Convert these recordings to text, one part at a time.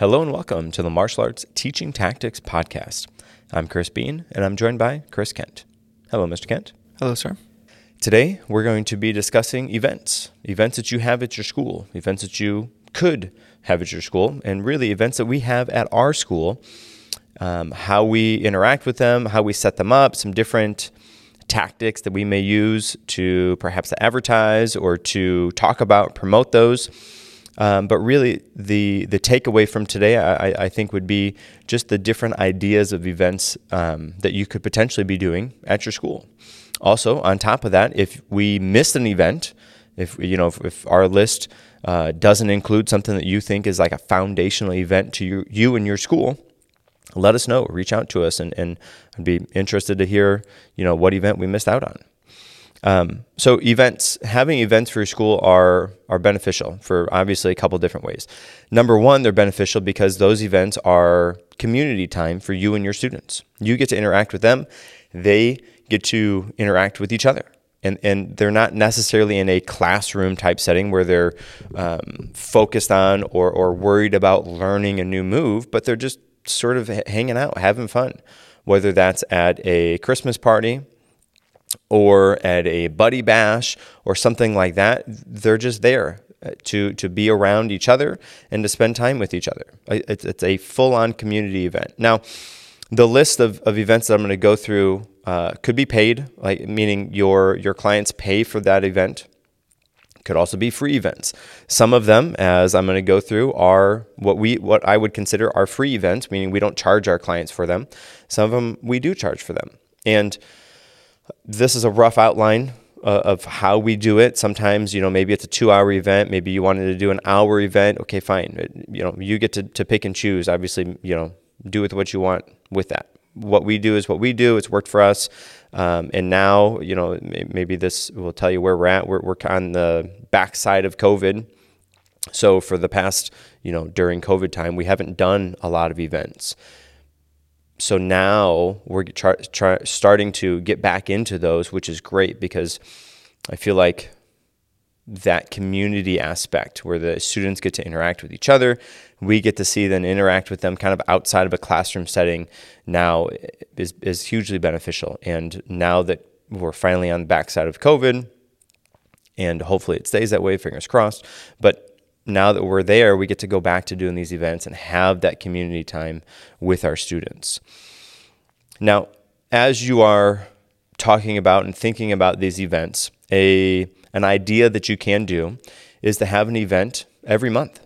Hello and welcome to the Martial Arts Teaching Tactics Podcast. I'm Chris Bean and I'm joined by Chris Kent. Hello, Mr. Kent. Hello, sir. Today we're going to be discussing events, events that you have at your school, events that you could have at your school, and really events that we have at our school, um, how we interact with them, how we set them up, some different tactics that we may use to perhaps advertise or to talk about, promote those. Um, but really, the the takeaway from today, I, I, think, would be just the different ideas of events um, that you could potentially be doing at your school. Also, on top of that, if we missed an event, if you know, if, if our list uh, doesn't include something that you think is like a foundational event to you, you and your school, let us know. Reach out to us, and, and I'd be interested to hear, you know, what event we missed out on. Um, so events, having events for your school are are beneficial for obviously a couple different ways. Number one, they're beneficial because those events are community time for you and your students. You get to interact with them; they get to interact with each other. And, and they're not necessarily in a classroom type setting where they're um, focused on or, or worried about learning a new move, but they're just sort of hanging out, having fun, whether that's at a Christmas party or at a buddy bash or something like that. They're just there uh, to to be around each other and to spend time with each other. It's, it's a full on community event. Now, the list of, of events that I'm going to go through uh, could be paid, like meaning your your clients pay for that event could also be free events. Some of them, as I'm going to go through, are what we what I would consider our free events, meaning we don't charge our clients for them. Some of them we do charge for them. And this is a rough outline uh, of how we do it. Sometimes, you know, maybe it's a two hour event. Maybe you wanted to do an hour event. Okay, fine. You know, you get to, to pick and choose. Obviously, you know, do with what you want with that. What we do is what we do. It's worked for us. Um, and now, you know, maybe this will tell you where we're at. We're, we're on the backside of COVID. So for the past, you know, during COVID time, we haven't done a lot of events. So now we're try, try, starting to get back into those, which is great because I feel like that community aspect where the students get to interact with each other. We get to see them interact with them kind of outside of a classroom setting now is, is hugely beneficial. And now that we're finally on the backside of COVID, and hopefully it stays that way, fingers crossed. But now that we're there, we get to go back to doing these events and have that community time with our students. Now, as you are talking about and thinking about these events, a an idea that you can do is to have an event every month.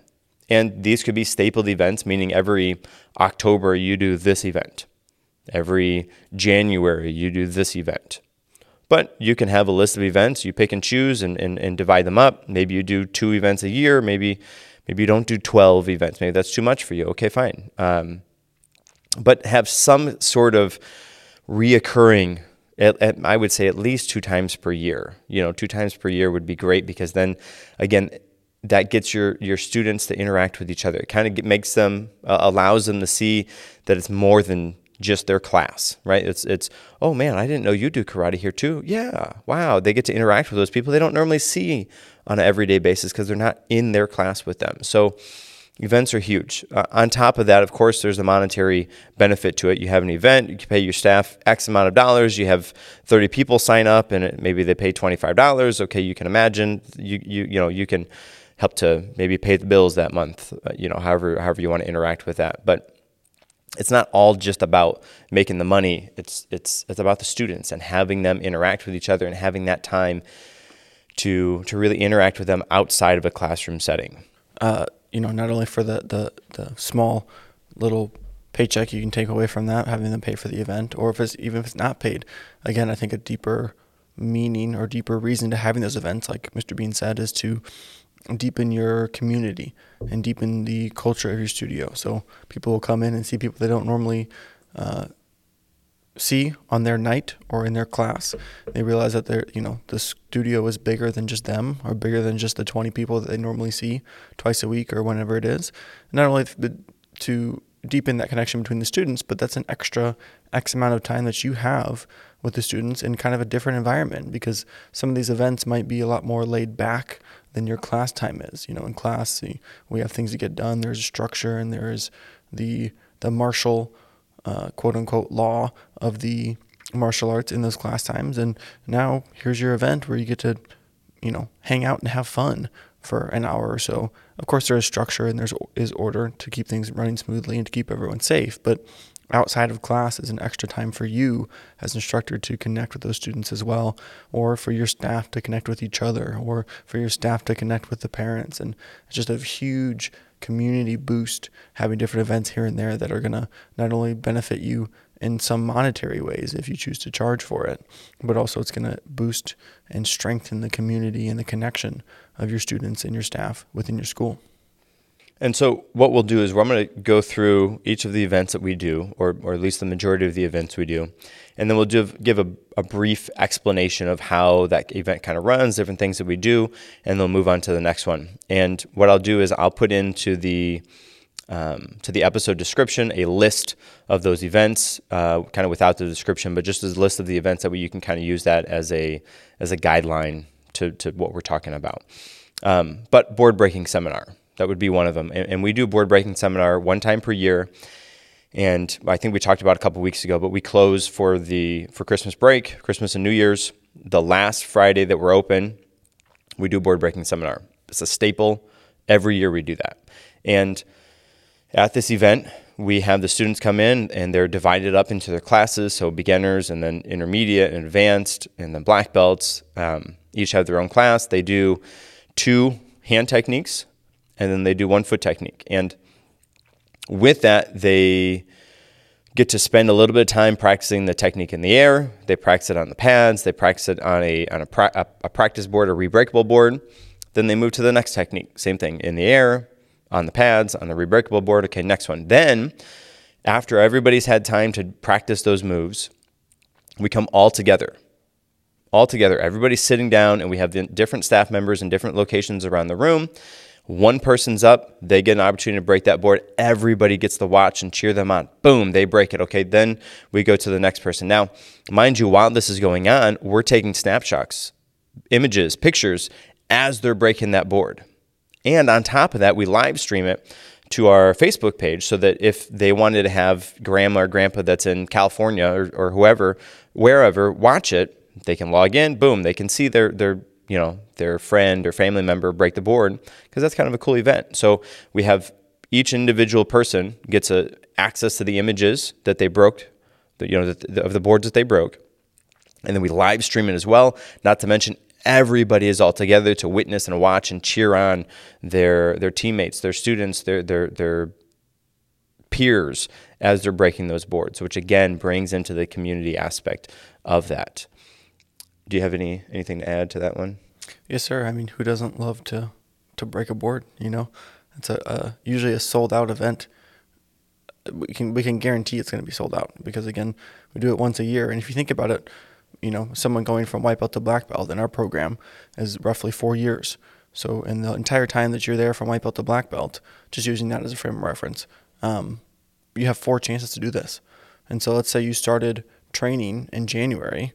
And these could be stapled events, meaning every October you do this event. Every January you do this event. But you can have a list of events, you pick and choose and, and, and divide them up. Maybe you do two events a year, maybe maybe you don't do 12 events. Maybe that's too much for you. Okay, fine. Um, but have some sort of reoccurring at, at, I would say at least two times per year. You know, two times per year would be great because then, again, that gets your your students to interact with each other. It kind of makes them uh, allows them to see that it's more than just their class, right? It's it's oh man, I didn't know you do karate here too. Yeah, wow. They get to interact with those people they don't normally see on an everyday basis because they're not in their class with them. So Events are huge. Uh, on top of that, of course, there's a monetary benefit to it. You have an event, you pay your staff X amount of dollars, you have 30 people sign up, and it, maybe they pay $25. Okay, you can imagine, you, you, you know, you can help to maybe pay the bills that month, uh, you know, however, however you want to interact with that. But it's not all just about making the money. It's, it's, it's about the students and having them interact with each other and having that time to, to really interact with them outside of a classroom setting. Uh, you know, not only for the, the, the small little paycheck you can take away from that, having them pay for the event, or if it's even if it's not paid. Again, I think a deeper meaning or deeper reason to having those events, like Mr. Bean said, is to deepen your community and deepen the culture of your studio. So people will come in and see people they don't normally uh, see on their night or in their class. They realize that they're, you know, the studio is bigger than just them or bigger than just the 20 people that they normally see twice a week or whenever it is. Not only to deepen that connection between the students, but that's an extra X amount of time that you have with the students in kind of a different environment because some of these events might be a lot more laid back than your class time is. You know, in class we have things to get done. There's a structure and there's the the martial uh, quote unquote law of the martial arts in those class times. And now here's your event where you get to, you know, hang out and have fun for an hour or so. Of course, there is structure and there's is order to keep things running smoothly and to keep everyone safe. But outside of class is an extra time for you as instructor to connect with those students as well, or for your staff to connect with each other, or for your staff to connect with the parents. And it's just a huge community boost having different events here and there that are going to not only benefit you in some monetary ways if you choose to charge for it, but also it's going to boost and strengthen the community and the connection of your students and your staff within your school. And so, what we'll do is I'm going to go through each of the events that we do, or, or at least the majority of the events we do, and then we'll give, give a, a brief explanation of how that event kind of runs, different things that we do, and then we'll move on to the next one. And what I'll do is I'll put into the um, to the episode description a list of those events, uh, kind of without the description, but just as a list of the events that you can kind of use that as a as a guideline to to what we're talking about. Um, but board breaking seminar that would be one of them, and, and we do a board breaking seminar one time per year. And I think we talked about a couple weeks ago, but we close for the for Christmas break, Christmas and New Year's. The last Friday that we're open, we do a board breaking seminar. It's a staple. Every year we do that, and at this event, we have the students come in and they're divided up into their classes, so beginners and then intermediate and advanced and then black belts. Um, each have their own class. They do two hand techniques and then they do one foot technique. And with that, they get to spend a little bit of time practicing the technique in the air. They practice it on the pads. They practice it on a on a, pra- a practice board, a rebreakable board. Then they move to the next technique. Same thing in the air, on the pads, on the rebreakable board. Okay, next one. Then, after everybody's had time to practice those moves, we come all together. All together. Everybody's sitting down, and we have different staff members in different locations around the room. One person's up, they get an opportunity to break that board. Everybody gets to watch and cheer them on. Boom, they break it. Okay, then we go to the next person. Now, mind you, while this is going on, we're taking snapshots, images, pictures as they're breaking that board. And on top of that, we live stream it to our Facebook page so that if they wanted to have grandma or grandpa that's in California or, or whoever, wherever, watch it, they can log in, boom, they can see their, their you know, their friend or family member break the board because that's kind of a cool event. So we have each individual person gets a access to the images that they broke, the, you know, the, of the boards that they broke. And then we live stream it as well. Not to mention everybody is all together to witness and watch and cheer on their their teammates, their students, their their their peers as they're breaking those boards, which again brings into the community aspect of that. Do you have any anything to add to that one? Yes, sir. I mean, who doesn't love to to break a board? You know, it's a, a usually a sold out event. We can we can guarantee it's going to be sold out because again, we do it once a year, and if you think about it, you know, someone going from white belt to black belt in our program is roughly four years. So in the entire time that you're there from white belt to black belt, just using that as a frame of reference, um, you have four chances to do this. And so let's say you started training in January.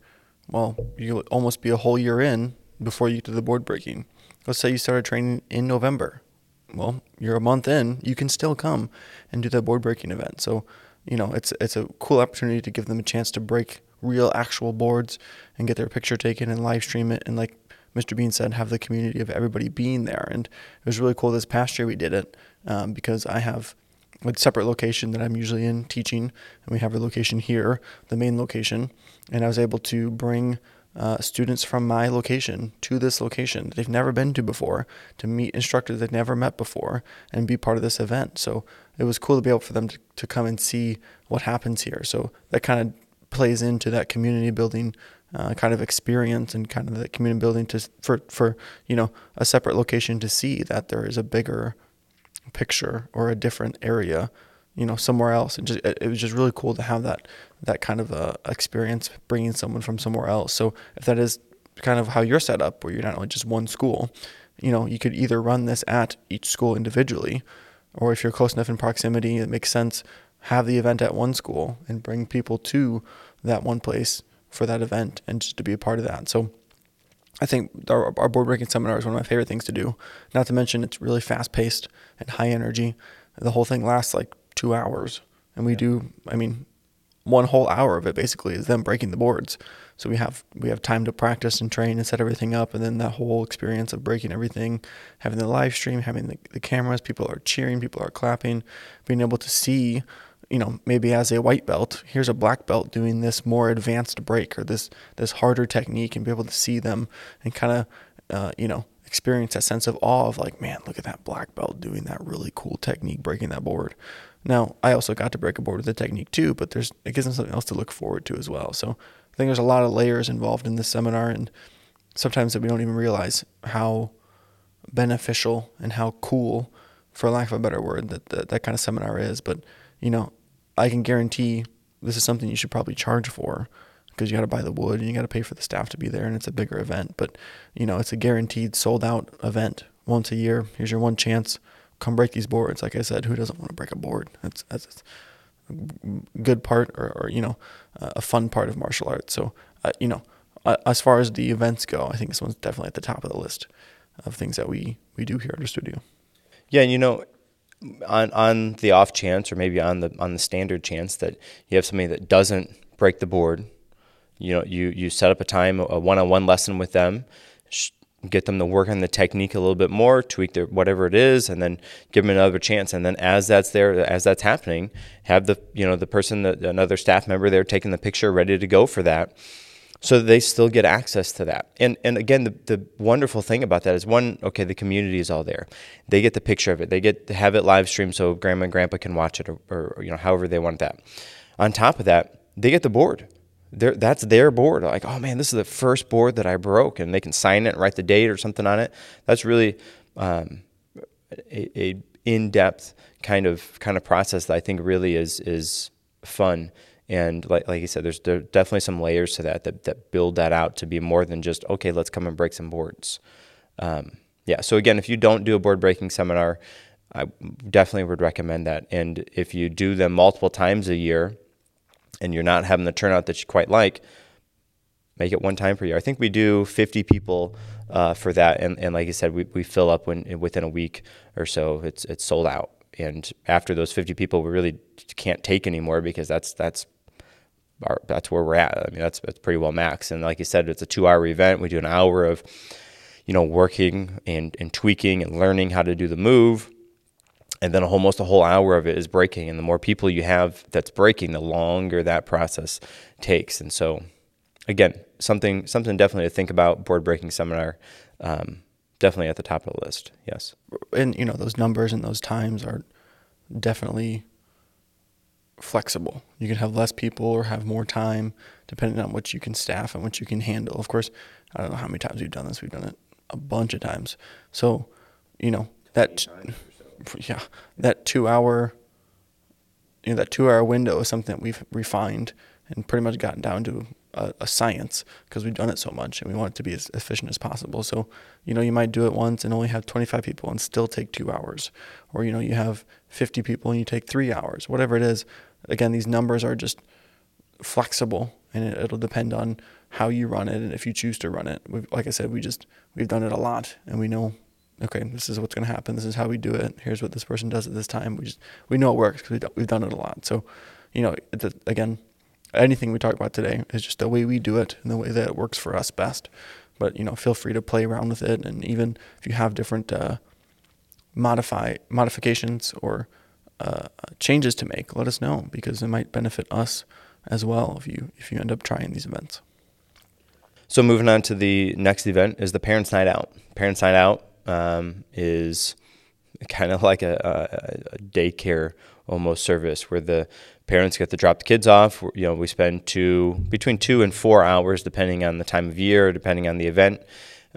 Well, you almost be a whole year in before you get to the board breaking. Let's say you started training in November. Well, you're a month in, you can still come and do that board breaking event. So, you know, it's it's a cool opportunity to give them a chance to break real actual boards and get their picture taken and live stream it and like Mr. Bean said, have the community of everybody being there. And it was really cool this past year we did it um, because I have a separate location that I'm usually in teaching, and we have a location here, the main location, and I was able to bring uh, students from my location to this location that they've never been to before to meet instructors they've never met before and be part of this event. So it was cool to be able for them to, to come and see what happens here. So that kind of plays into that community building uh, kind of experience and kind of the community building to for for you know a separate location to see that there is a bigger picture or a different area you know somewhere else and just it, was just really cool to have that that kind of a experience bringing someone from somewhere else so if that is kind of how you're set up where you're not only just one school you know you could either run this at each school individually or if you're close enough in proximity it makes sense have the event at one school and bring people to that one place for that event and just to be a part of that. So I think our, our board breaking seminar is one of my favorite things to do. Not to mention it's really fast paced and high energy. The whole thing lasts like two hours, and we do. I mean, one whole hour of it basically is them breaking the boards. So we have we have time to practice and train and set everything up, and then that whole experience of breaking everything, having the live stream, having the, the cameras, people are cheering, people are clapping, being able to see, you know, maybe as a white belt, here's a black belt doing this more advanced break or this this harder technique, and be able to see them and kind of, uh, you know, experience that sense of awe of like, man, look at that black belt doing that really cool technique, breaking that board. Now, I also got to break a board with the technique too, but there's it gives them something else to look forward to as well. So I think there's a lot of layers involved in this seminar, and sometimes that we don't even realize how beneficial and how cool, for lack of a better word, that that, that kind of seminar is. But you know, I can guarantee this is something you should probably charge for because you got to buy the wood and you got to pay for the staff to be there, and it's a bigger event. But you know, it's a guaranteed sold out event once a year. Here's your one chance come break these boards. Like I said, who doesn't want to break a board? That's that's a good part, or, or you know, a fun part of martial arts. So uh, you know, uh, as far as the events go, I think this one's definitely at the top of the list of things that we we do here at our studio. Yeah, and you know, on on the off chance, or maybe on the on the standard chance that you have somebody that doesn't break the board, you know, you you set up a time, a one-on-one lesson with them get them to work on the technique a little bit more, tweak their whatever it is, and then give them another chance. And then as that's there, as that's happening, have the you know the person, that, another staff member there taking the picture, ready to go for that, so that they still get access to that. And and again, the the wonderful thing about that is one, okay, the community is all there. They get the picture of it. They get to have it live streamed so grandma and grandpa can watch it, or, or you know however they want that. On top of that, they get the board that's their board. Like, oh man, this is the first board that I broke, and they can sign it and write the date or something on it. That's really um, a, a in depth kind of kind of process that I think really is is fun. And like like you said, there's there definitely some layers to that, that that build that out to be more than just okay, let's come and break some boards. Um, yeah. So again, if you don't do a board breaking seminar, I definitely would recommend that. And if you do them multiple times a year, and you're not having the turnout that you quite like, make it one time per year. I think we do 50 people uh, for that, and, and like you said, we, we fill up when within a week or so. It's it's sold out, and after those 50 people, we really can't take anymore because that's that's our, that's where we're at. I mean, that's that's pretty well max. And like you said, it's a two hour event. We do an hour of you know working and and tweaking and learning how to do the move and then almost a whole hour of it is breaking. And the more people you have that's breaking the longer that process takes. And so again something something definitely to think about. Board breaking seminar um, definitely at the top of the list. Yes. And you know those numbers and those times are definitely flexible. You can have less people or have more time depending on what you can staff and what you can handle. Of course i don't know how many times we've done this. We've done it a bunch of times. So you know that yeah, that two hour, you know, that two hour window is something that we've refined and pretty much gotten down to a, a science because we've done it so much and we want it to be as efficient as possible. So, you know, you might do it once and only have 25 people and still take two hours. Or, you know, you have 50 people and you take three hours, whatever it is. Again, these numbers are just flexible and it, it'll depend on how you run it and if you choose to run it. We've, like I said, we just, we've done it a lot and we know okay, this is what's going to happen. This is how we do it. Here's what this person does at this time. We just we know it works because we've done it a lot. So, you know, a, again, anything we talk about today is just the way we do it and the way that it works for us best. But you know, feel free to play around with it, and even if you have different uh, modify modifications or uh, changes to make, let us know because it might benefit us as well if you if you end up trying these events. So moving on to the next event is the Parents Night Out. Parents Night Out um, is kind of like a, a, a, daycare almost service where the parents get to drop the kids off. You know, we spend two between two and four hours, depending on the time of year, depending on the event,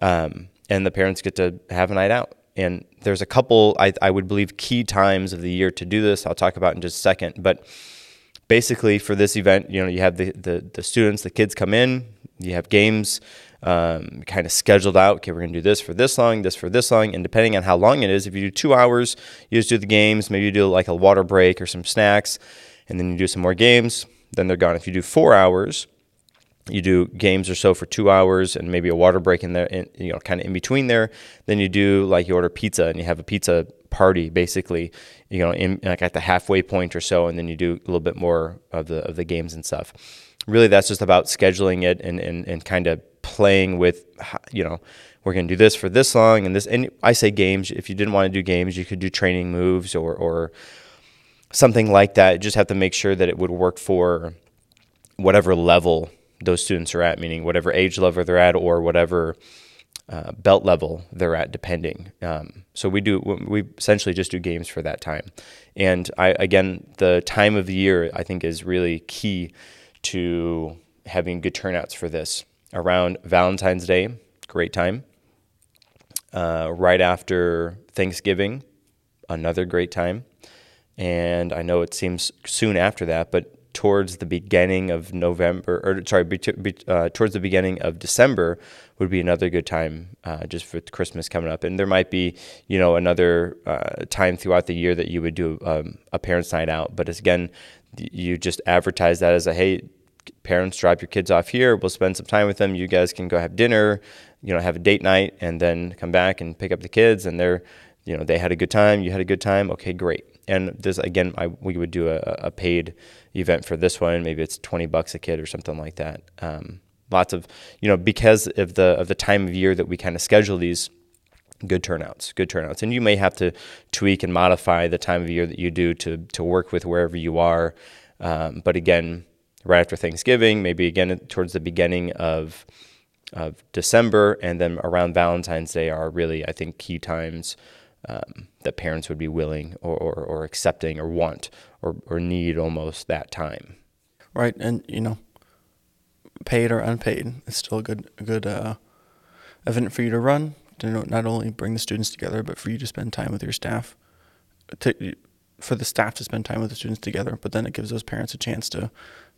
um, and the parents get to have a night out. And there's a couple, I, I would believe, key times of the year to do this. I'll talk about in just a second, but basically for this event, you know, you have the, the, the students, the kids come in, you have games um, kind of scheduled out. Okay, we're going to do this for this long, this for this long, and depending on how long it is, if you do two hours, you just do the games. Maybe you do like a water break or some snacks, and then you do some more games. Then they're gone. If you do four hours, you do games or so for two hours and maybe a water break in there, in, you know, kind of in between there. Then you do like you order pizza and you have a pizza party basically, you know, in like at the halfway point or so, and then you do a little bit more of the of the games and stuff. Really, that's just about scheduling it and and, and kind of playing with, you know, we're going to do this for this long and this. And I say games. If you didn't want to do games, you could do training moves or or something like that. You just have to make sure that it would work for whatever level those students are at, meaning whatever age level they're at or whatever uh, belt level they're at, depending. Um, so we do we essentially just do games for that time, and I again the time of the year I think is really key to having good turnouts for this. Around Valentine's Day, great time. Uh, right after Thanksgiving, another great time. And I know it seems soon after that, but towards the beginning of November, or sorry, be, be, uh, towards the beginning of December would be another good time uh, just for Christmas coming up. And there might be, you know, another uh, time throughout the year that you would do um, a parents' night out. But again, you just advertise that as a hey, parents drop your kids off here. We'll spend some time with them. You guys can go have dinner, you know, have a date night, and then come back and pick up the kids. And they're, you know, they had a good time. You had a good time. Okay, great. And this again, I, we would do a, a paid event for this one. Maybe it's 20 bucks a kid or something like that. Um, lots of, you know, because of the, of the time of year that we kind of schedule these, good turnouts, good turnouts. And you may have to tweak and modify the time of year that you do to, to work with wherever you are. Um, but again, right after Thanksgiving, maybe again towards the beginning of, of December, and then around Valentine's Day are really, I think, key times um, that parents would be willing or, or, or accepting or want or, or need almost that time. Right, and you know, paid or unpaid, it's still a good a good uh, event for you to run to not only bring the students together, but for you to spend time with your staff, to, for the staff to spend time with the students together. But then it gives those parents a chance to,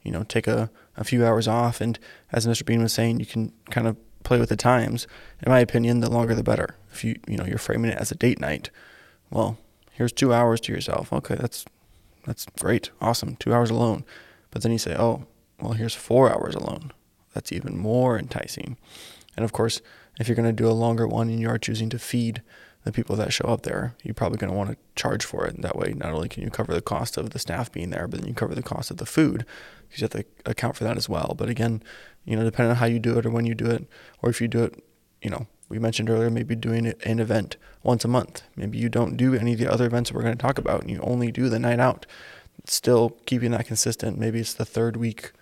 you know, take a, a few hours off. And as Mr. Bean was saying, you can kind of play with the times. In my opinion, the longer the better. If you you know you're framing it as a date night, well, here's two hours to yourself. Okay, that's that's great, awesome, two hours alone. But then you say, oh, well, here's four hours alone. That's even more enticing. And of course, if you're going to do a longer one and you are choosing to feed the people that show up there, you're probably going to want to charge for it. And that way, not only can you cover the cost of the staff being there, but then you cover the cost of the food because you have to account for that as well. But again, you know, depending on how you do it or when you do it, or if you do it, you know, we mentioned earlier, maybe doing an event once a month. Maybe you don't do any of the other events we're going to talk about and you only do the night out. Still keeping that consistent. Maybe it's the third week,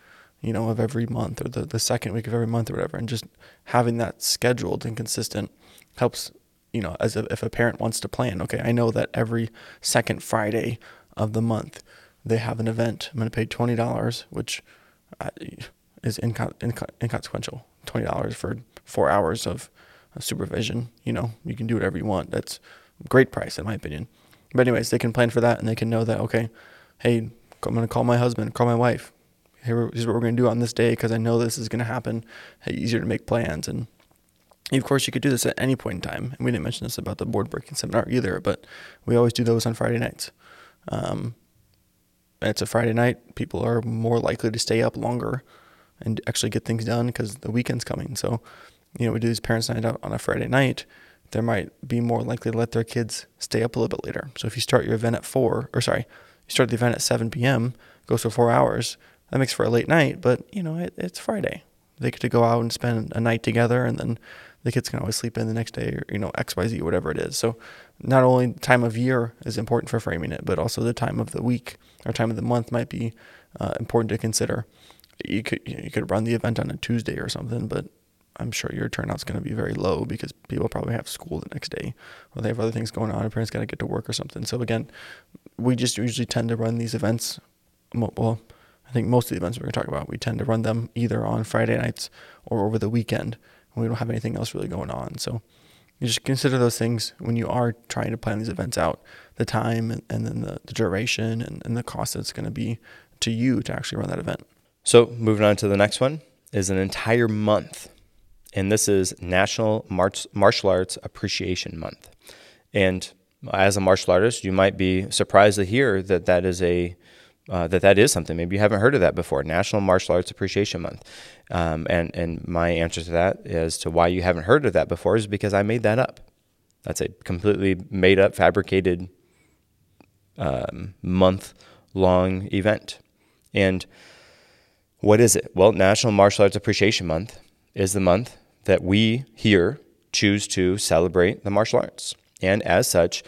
you know, of every month or the, the second week of every month or whatever. And just having that scheduled and consistent helps, you know, as a, if a parent wants to plan, okay, I know that every second Friday of the month they have an event. I'm going to pay $20, which uh, is inco- inco- inconsequential. Twenty dollars for four hours of, of supervision. You know, you can do whatever you want. That's a great price in my opinion. But anyways, they can plan for that and they can know that okay, hey, I'm gonna call my husband, call my wife. Here's what we're gonna do on this day because I know this is gonna happen. Hey, easier to make plans and. Of course, you could do this at any point in time. And we didn't mention this about the board breaking seminar either, but we always do those on Friday nights. Um, it's a Friday night. People are more likely to stay up longer and actually get things done because the weekend's coming. So, you know, we do these parents' night out on a Friday night. They might be more likely to let their kids stay up a little bit later. So if you start your event at four, or sorry, you start the event at 7 p.m., goes for four hours, that makes for a late night, but you know, it, it's Friday. They get to go out and spend a night together and then the kids can always sleep in the next day or, you know, XYZ, whatever it is. So not only time of year is important for framing it, but also the time of the week or time of the month might be uh, important to consider you could you, know, you could run the event on a Tuesday or something, but I'm sure your turnout's going to be very low because people probably have school the next day or they have other things going on. Parents got to get to work or something. So again, we just usually tend to run these events. Well, I think most of the events we're going to talk about, we tend to run them either on Friday nights or over the weekend. we don't have anything else really going on. So you just consider those things when you are trying to plan these events out, the time and, and then the, the duration and, and the cost that it's going to be to you to actually run that event. So, moving on to the next one is an entire month. And this is National March, Martial Arts Appreciation Month. And as a martial artist, you might be surprised to hear that that is a uh, that that is something. Maybe you haven't heard of that before. National Martial Arts Appreciation Month, um, and and my answer to that as to why you haven't heard of that before is because I made that up. That's a completely made up, fabricated um, month long event. And what is it? Well, National Martial Arts Appreciation Month is the month that we here choose to celebrate the martial arts. And as such,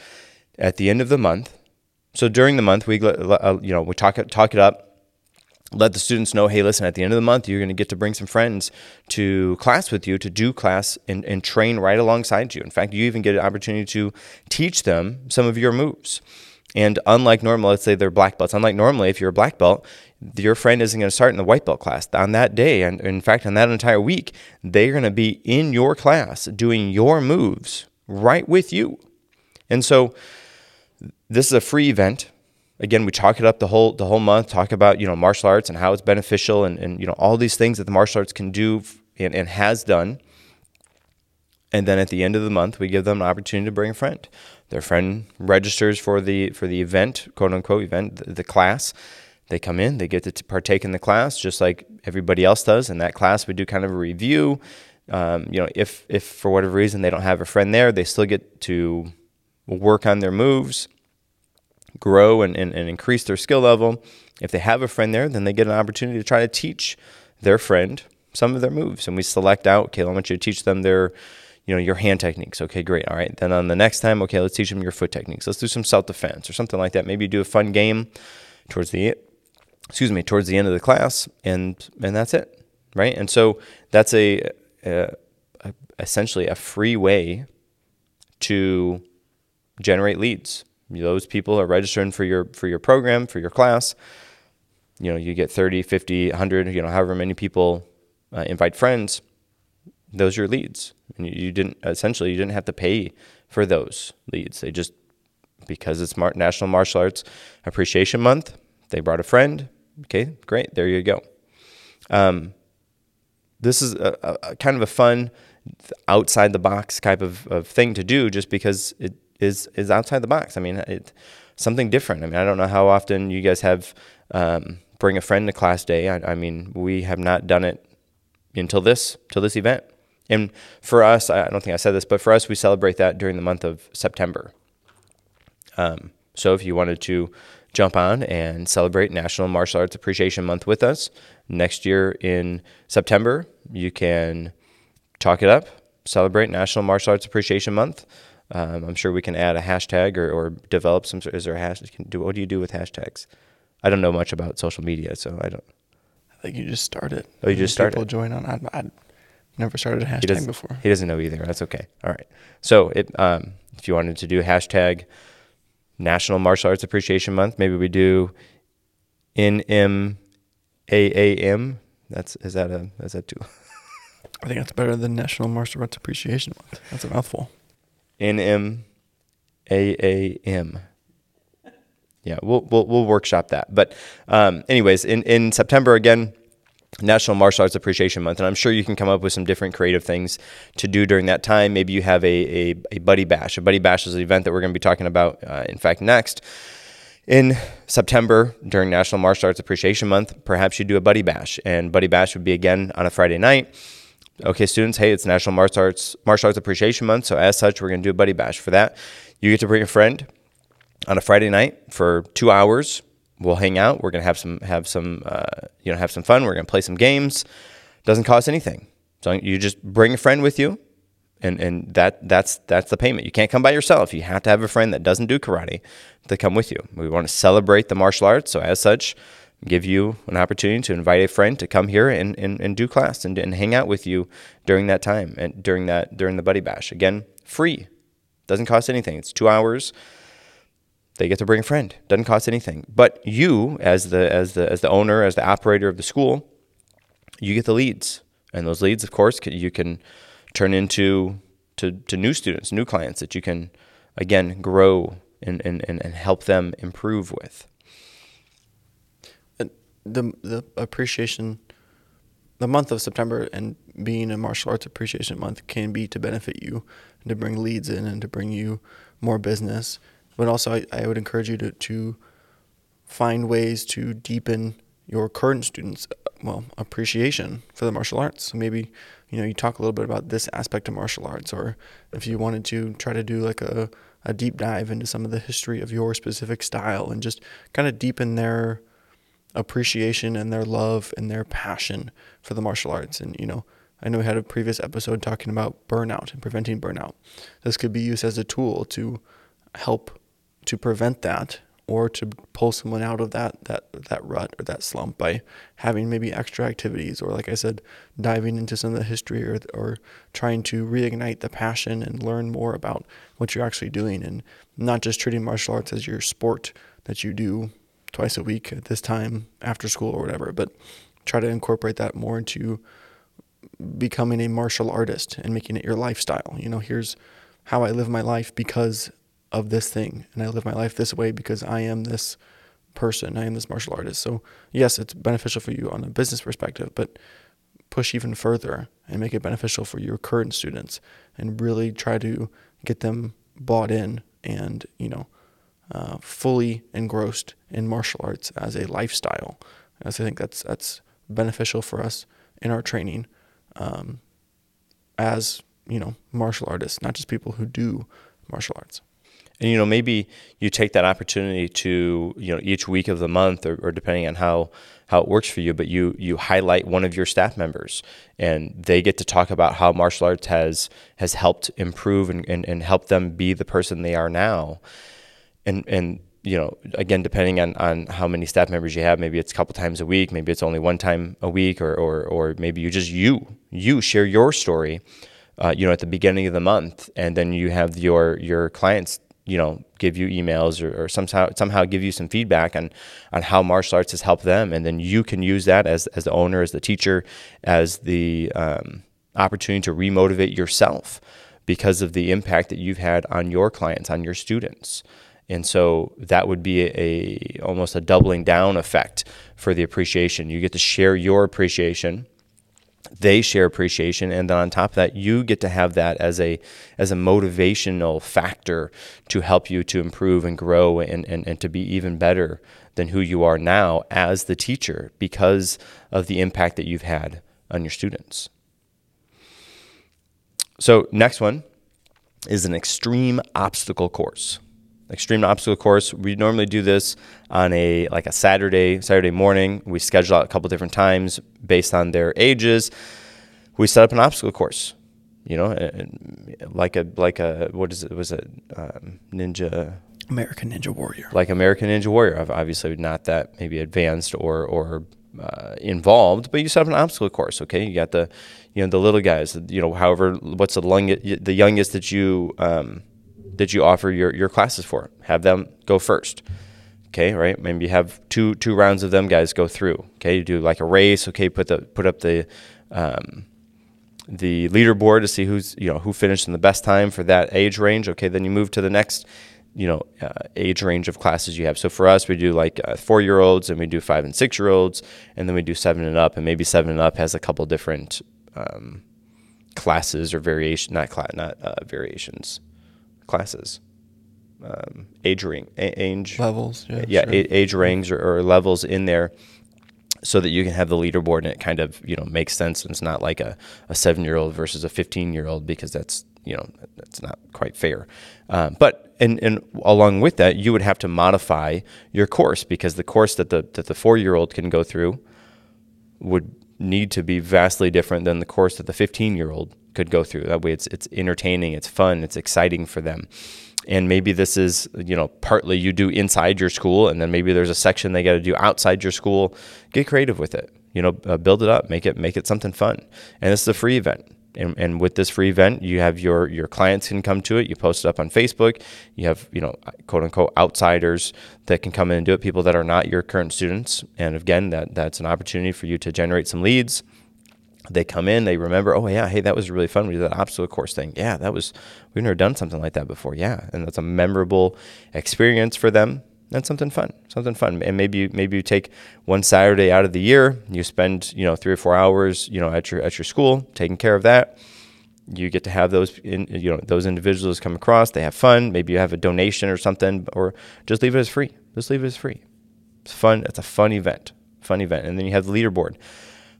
at the end of the month, so during the month, we uh, you know we talk talk it up, let the students know, hey, listen, at the end of the month, you're going to get to bring some friends to class with you to do class and, and train right alongside you. In fact, you even get an opportunity to teach them some of your moves. And unlike normal, let's say they're black belts. Unlike normally, if you're a black belt, your friend isn't going to start in the white belt class on that day. And in fact, on that entire week, they're going to be in your class doing your moves right with you. And so this is a free event. Again, we talk it up the whole the whole month, talk about, you know, martial arts and how it's beneficial and, and you know, all these things that the martial arts can do and, and has done. And then at the end of the month, we give them an opportunity to bring a friend. Their friend registers for the for the event, quote unquote event, the, the class. They come in, they get to partake in the class just like everybody else does. In that class, we do kind of a review. Um, you know, if if for whatever reason they don't have a friend there, they still get to work on their moves, grow and, and, and increase their skill level. If they have a friend there, then they get an opportunity to try to teach their friend some of their moves. And we select out, okay, I want you to teach them their, you know, your hand techniques. Okay, great. All right. Then on the next time, okay, let's teach them your foot techniques. Let's do some self defense or something like that. Maybe do a fun game towards the, excuse me, towards the end of the class, and and that's it, right? And so that's a, a, a essentially a free way to generate leads. Those people are registering for your for your program for your class. You know you get 30 50 100 you know however many people uh, invite friends. Those are your leads. And you, you, didn't essentially you didn't have to pay for those leads. They just because it's Mar- national martial arts appreciation month they brought a friend. Okay great there you go. Um, this is a, a, kind of a fun outside the box type of, of thing to do just because it is is outside the box. I mean, it's something different. I mean, I don't know how often you guys have um, bring a friend to class day. I, I, mean, we have not done it until this till this event. And for us, I don't think I said this, but for us, we celebrate that during the month of September. Um, so if you wanted to jump on and celebrate National Martial Arts Appreciation Month with us next year in September, you can talk it up, celebrate National Martial Arts Appreciation Month. Um, I'm sure we can add a hashtag or, or develop some. Sort is there a hashtag? Can do what do you do with hashtags? I don't know much about social media, so I don't. I think you just started. Oh, you just started. People join on. I, I never started a hashtag he before. He doesn't know either. That's okay. All right. So it, um, if you wanted to do hashtag National Martial Arts Appreciation Month, maybe we do NMAAM. That's is that a is that too? I think that's better than National Martial Arts Appreciation Month. That's a mouthful. N M A A M. Yeah, we'll, we'll, we'll workshop that. But, um, anyways, in, in September, again, National Martial Arts Appreciation Month, and I'm sure you can come up with some different creative things to do during that time. Maybe you have a, a, a Buddy Bash. A Buddy Bash is an event that we're going to be talking about, uh, in fact, next. In September, during National Martial Arts Appreciation Month, perhaps you do a Buddy Bash, and Buddy Bash would be again on a Friday night okay, students, hey, it's National Martial Arts Martial Arts Appreciation Month, so as such, we're going to do a buddy bash. For that, you get to bring a friend on a Friday night for two hours. We'll hang out. We're going to have some have some uh, you know have some fun. We're going to play some games. Doesn't cost anything. So you just bring a friend with you, and and that that's that's the payment. You can't come by yourself. You have to have a friend that doesn't do karate to come with you. We want to celebrate the martial arts. So as such give you an opportunity to invite a friend to come here and, and, and do class and, and hang out with you during that time and during that during the buddy bash. Again, free. Doesn't cost anything. It's two hours. They get to bring a friend. Doesn't cost anything. But you, as the as the as the owner, as the operator of the school, you get the leads. And those leads, of course, you can turn into to, to new students, new clients that you can again grow and, and, and help them improve with the the appreciation the month of September and being a martial arts appreciation month can be to benefit you and to bring leads in and to bring you more business. But also, I, I would encourage you to, to find ways to deepen your current students well appreciation for the martial arts so maybe you know you talk a little bit about this aspect of martial arts or if you wanted to try to do like a, a deep dive into some of the history of your specific style and just kind of deepen their appreciation and their love and their passion for the martial arts and you know I know we had a previous episode talking about burnout and preventing burnout. This could be used as a tool to help to prevent that or to pull someone out of that that that rut or that slump by having maybe extra activities or like I said diving into some of the history or or trying to reignite the passion and learn more about what you're actually doing and not just treating martial arts as your sport that you do twice a week at this time after school or whatever but try to incorporate that more into becoming a martial artist and making it your lifestyle you know here's how I live my life because of this thing and I live my life this way because I am this person, I am this martial artist. So, yes, it's beneficial for you on a business perspective, but push even further and make it beneficial for your current students and really try to get them bought in and, you know, uh, fully engrossed in martial arts as a lifestyle. As I think that's that's beneficial for us in our training um, as you know martial artists, not just people who do martial arts and you know maybe you take that opportunity to you know each week of the month or, or, depending on how how it works for you but you you highlight one of your staff members and they get to talk about how martial arts has has helped improve and, and, and help them be the person they are now and and you know again depending on, on how many staff members you have maybe it's a couple times a week maybe it's only one time a week or or, or maybe you just you you share your story uh, you know at the beginning of the month and then you have your your clients you know give you emails or, or somehow somehow give you some feedback on on how martial arts has helped them and then you can use that as as the owner as the teacher as the um, opportunity to remotivate yourself because of the impact that you've had on your clients on your students and so that would be a, almost a doubling down effect for the appreciation. You get to share your appreciation. They share appreciation. And then on top of that you get to have that as a as a motivational factor to help you to improve and grow and, and, and to be even better than who you are now as the teacher because of the impact that you've had on your students. So next one is an extreme obstacle course extreme obstacle course. We normally do this on a like a Saturday, Saturday morning. We schedule out a couple different times based on their ages. We set up an obstacle course. You know, like a like a what is it? Was it um, ninja? American Ninja Warrior. Like American Ninja Warrior. Obviously, not that maybe advanced or or uh, involved, but you set up an obstacle course. Okay, you got the you know the little guys. You know, however, what's the youngest the youngest that you um, that you offer your, your classes for. Have them go first. Okay, right? Maybe you have two two rounds of them guys go through. Okay, you do like a race. Okay, put the put up the um, the leaderboard to see who's you know who finished in the best time for that age range. Okay, then you move to the next you know uh, age range of classes you have. So for us, we do like uh, four year olds, and we do five and six year olds, and then we do seven and up, and maybe seven and up has a couple different um, classes or variation, not class, not uh, variations classes, um, age ring, age levels, yeah, yeah sure. age ranks or, or, levels in there, so that you can have the leaderboard and it kind of you know makes sense and it's not like a, a seven year old versus a fifteen year old because that's you know that's not quite fair. Um, but and and along with that, you would have to modify your course because the course that the that the four year old can go through would need to be vastly different than the course that the 15 year old could go through. That way, it's it's entertaining, it's fun, it's exciting for them. And maybe this is you know partly you do inside your school, and then maybe there's a section they got to do outside your school. Get creative with it. You know, uh, build it up, make it make it something fun. And this is a free event. And, and, with this free event, you have your your clients can come to it. You post it up on Facebook. You have you know quote unquote outsiders that can come in and do it. People that are not your current students. And again, that that's an opportunity for you to generate some leads they come in, they remember, oh yeah, hey, that was really fun. We did that obstacle course thing. Yeah, that was we've never done something like that before. Yeah, and that's a memorable experience for them. And something fun, something fun. And maybe you, maybe you take one Saturday out of the year, you spend you know three or four hours you know at your at your school taking care of that. You get to have those in, you know those individuals come across. They have fun. Maybe you have a donation or something, or just leave it as free. Just leave it as free. It's fun. It's a fun event. Fun event. And then you have the leaderboard.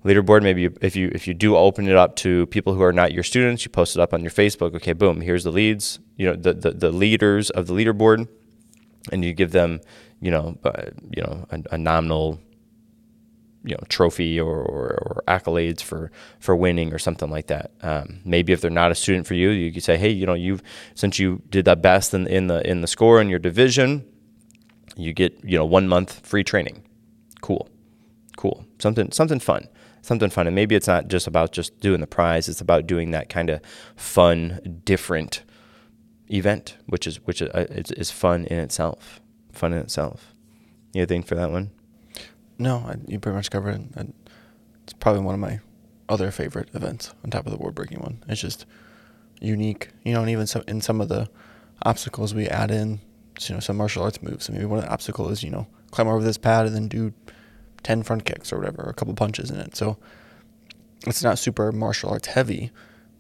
Leaderboard. Maybe if you if you do open it up to people who are not your students, you post it up on your Facebook. Okay, boom. Here's the leads. You know the the, the leaders of the leaderboard, and you give them you know uh, you know a, a nominal you know trophy or, or, or, accolades for for winning or something like that. Um, maybe if they're not a student for you, you could say, hey, you know, you've since you did the best in, in the in the score in your division, you get you know one month free training. Cool, cool, something something fun, something fun, and maybe it's not just about just doing the prize. It's about doing that kind of fun, different event, which is which is, uh, is, fun in itself. Fun in itself. Anything for that one? No, I, you pretty much covered it. it's probably one of my other favorite events on top of the board breaking one. It's just unique, you know, and even some in some of the obstacles we add in, you know, some martial arts moves. So maybe one of the obstacles is, you know, climb over this pad and then do ten front kicks or whatever, or a couple punches in it. So it's not super martial arts heavy,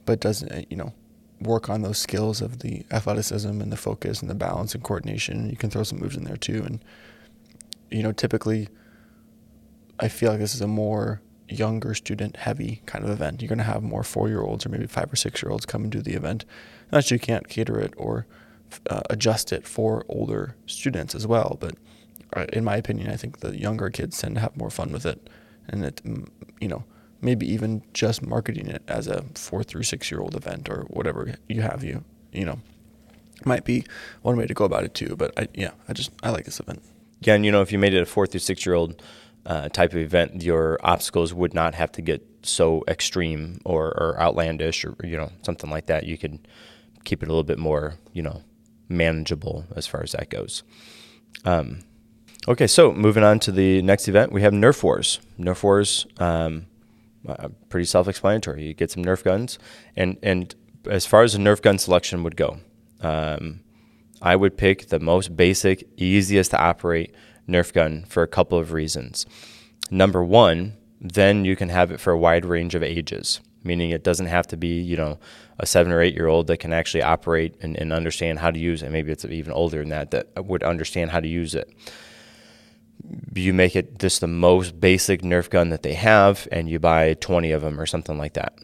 but doesn't uh, you know work on those skills of the athleticism and the focus and the balance and coordination. You can throw some moves in there too, and you know, typically I feel like this is a more younger student heavy kind of event. You're going to have more four year olds or maybe five or six year olds come and do the event. That you can't cater it or uh, adjust it for older students as well, but in my opinion, I think the younger kids tend to have more fun with it. And it, you know, maybe even just marketing it as a four through six year old event or whatever you have you, you know, might be one way to go about it too. But I, yeah, I just, I like this event. Yeah. And, you know, if you made it a four through six year old, uh, type of event, your obstacles would not have to get so extreme or, or outlandish or you know something like that. You could keep it a little bit more you know manageable as far as that goes. Um, okay, so moving on to the next event, we have Nerf Wars. Nerf Wars, um, uh, pretty self-explanatory. You get some Nerf guns, and and as far as the Nerf gun selection would go, um, I would pick the most basic, easiest to operate Nerf gun for a couple of reasons. Number one, then you can have it for a wide range of ages, meaning it doesn't have to be, you know, a seven or eight year old that can actually operate and, and understand how to use it. Maybe it's even older than that that would understand how to use it. You make it just the most basic Nerf gun that they have, and you buy 20 of them or something like that.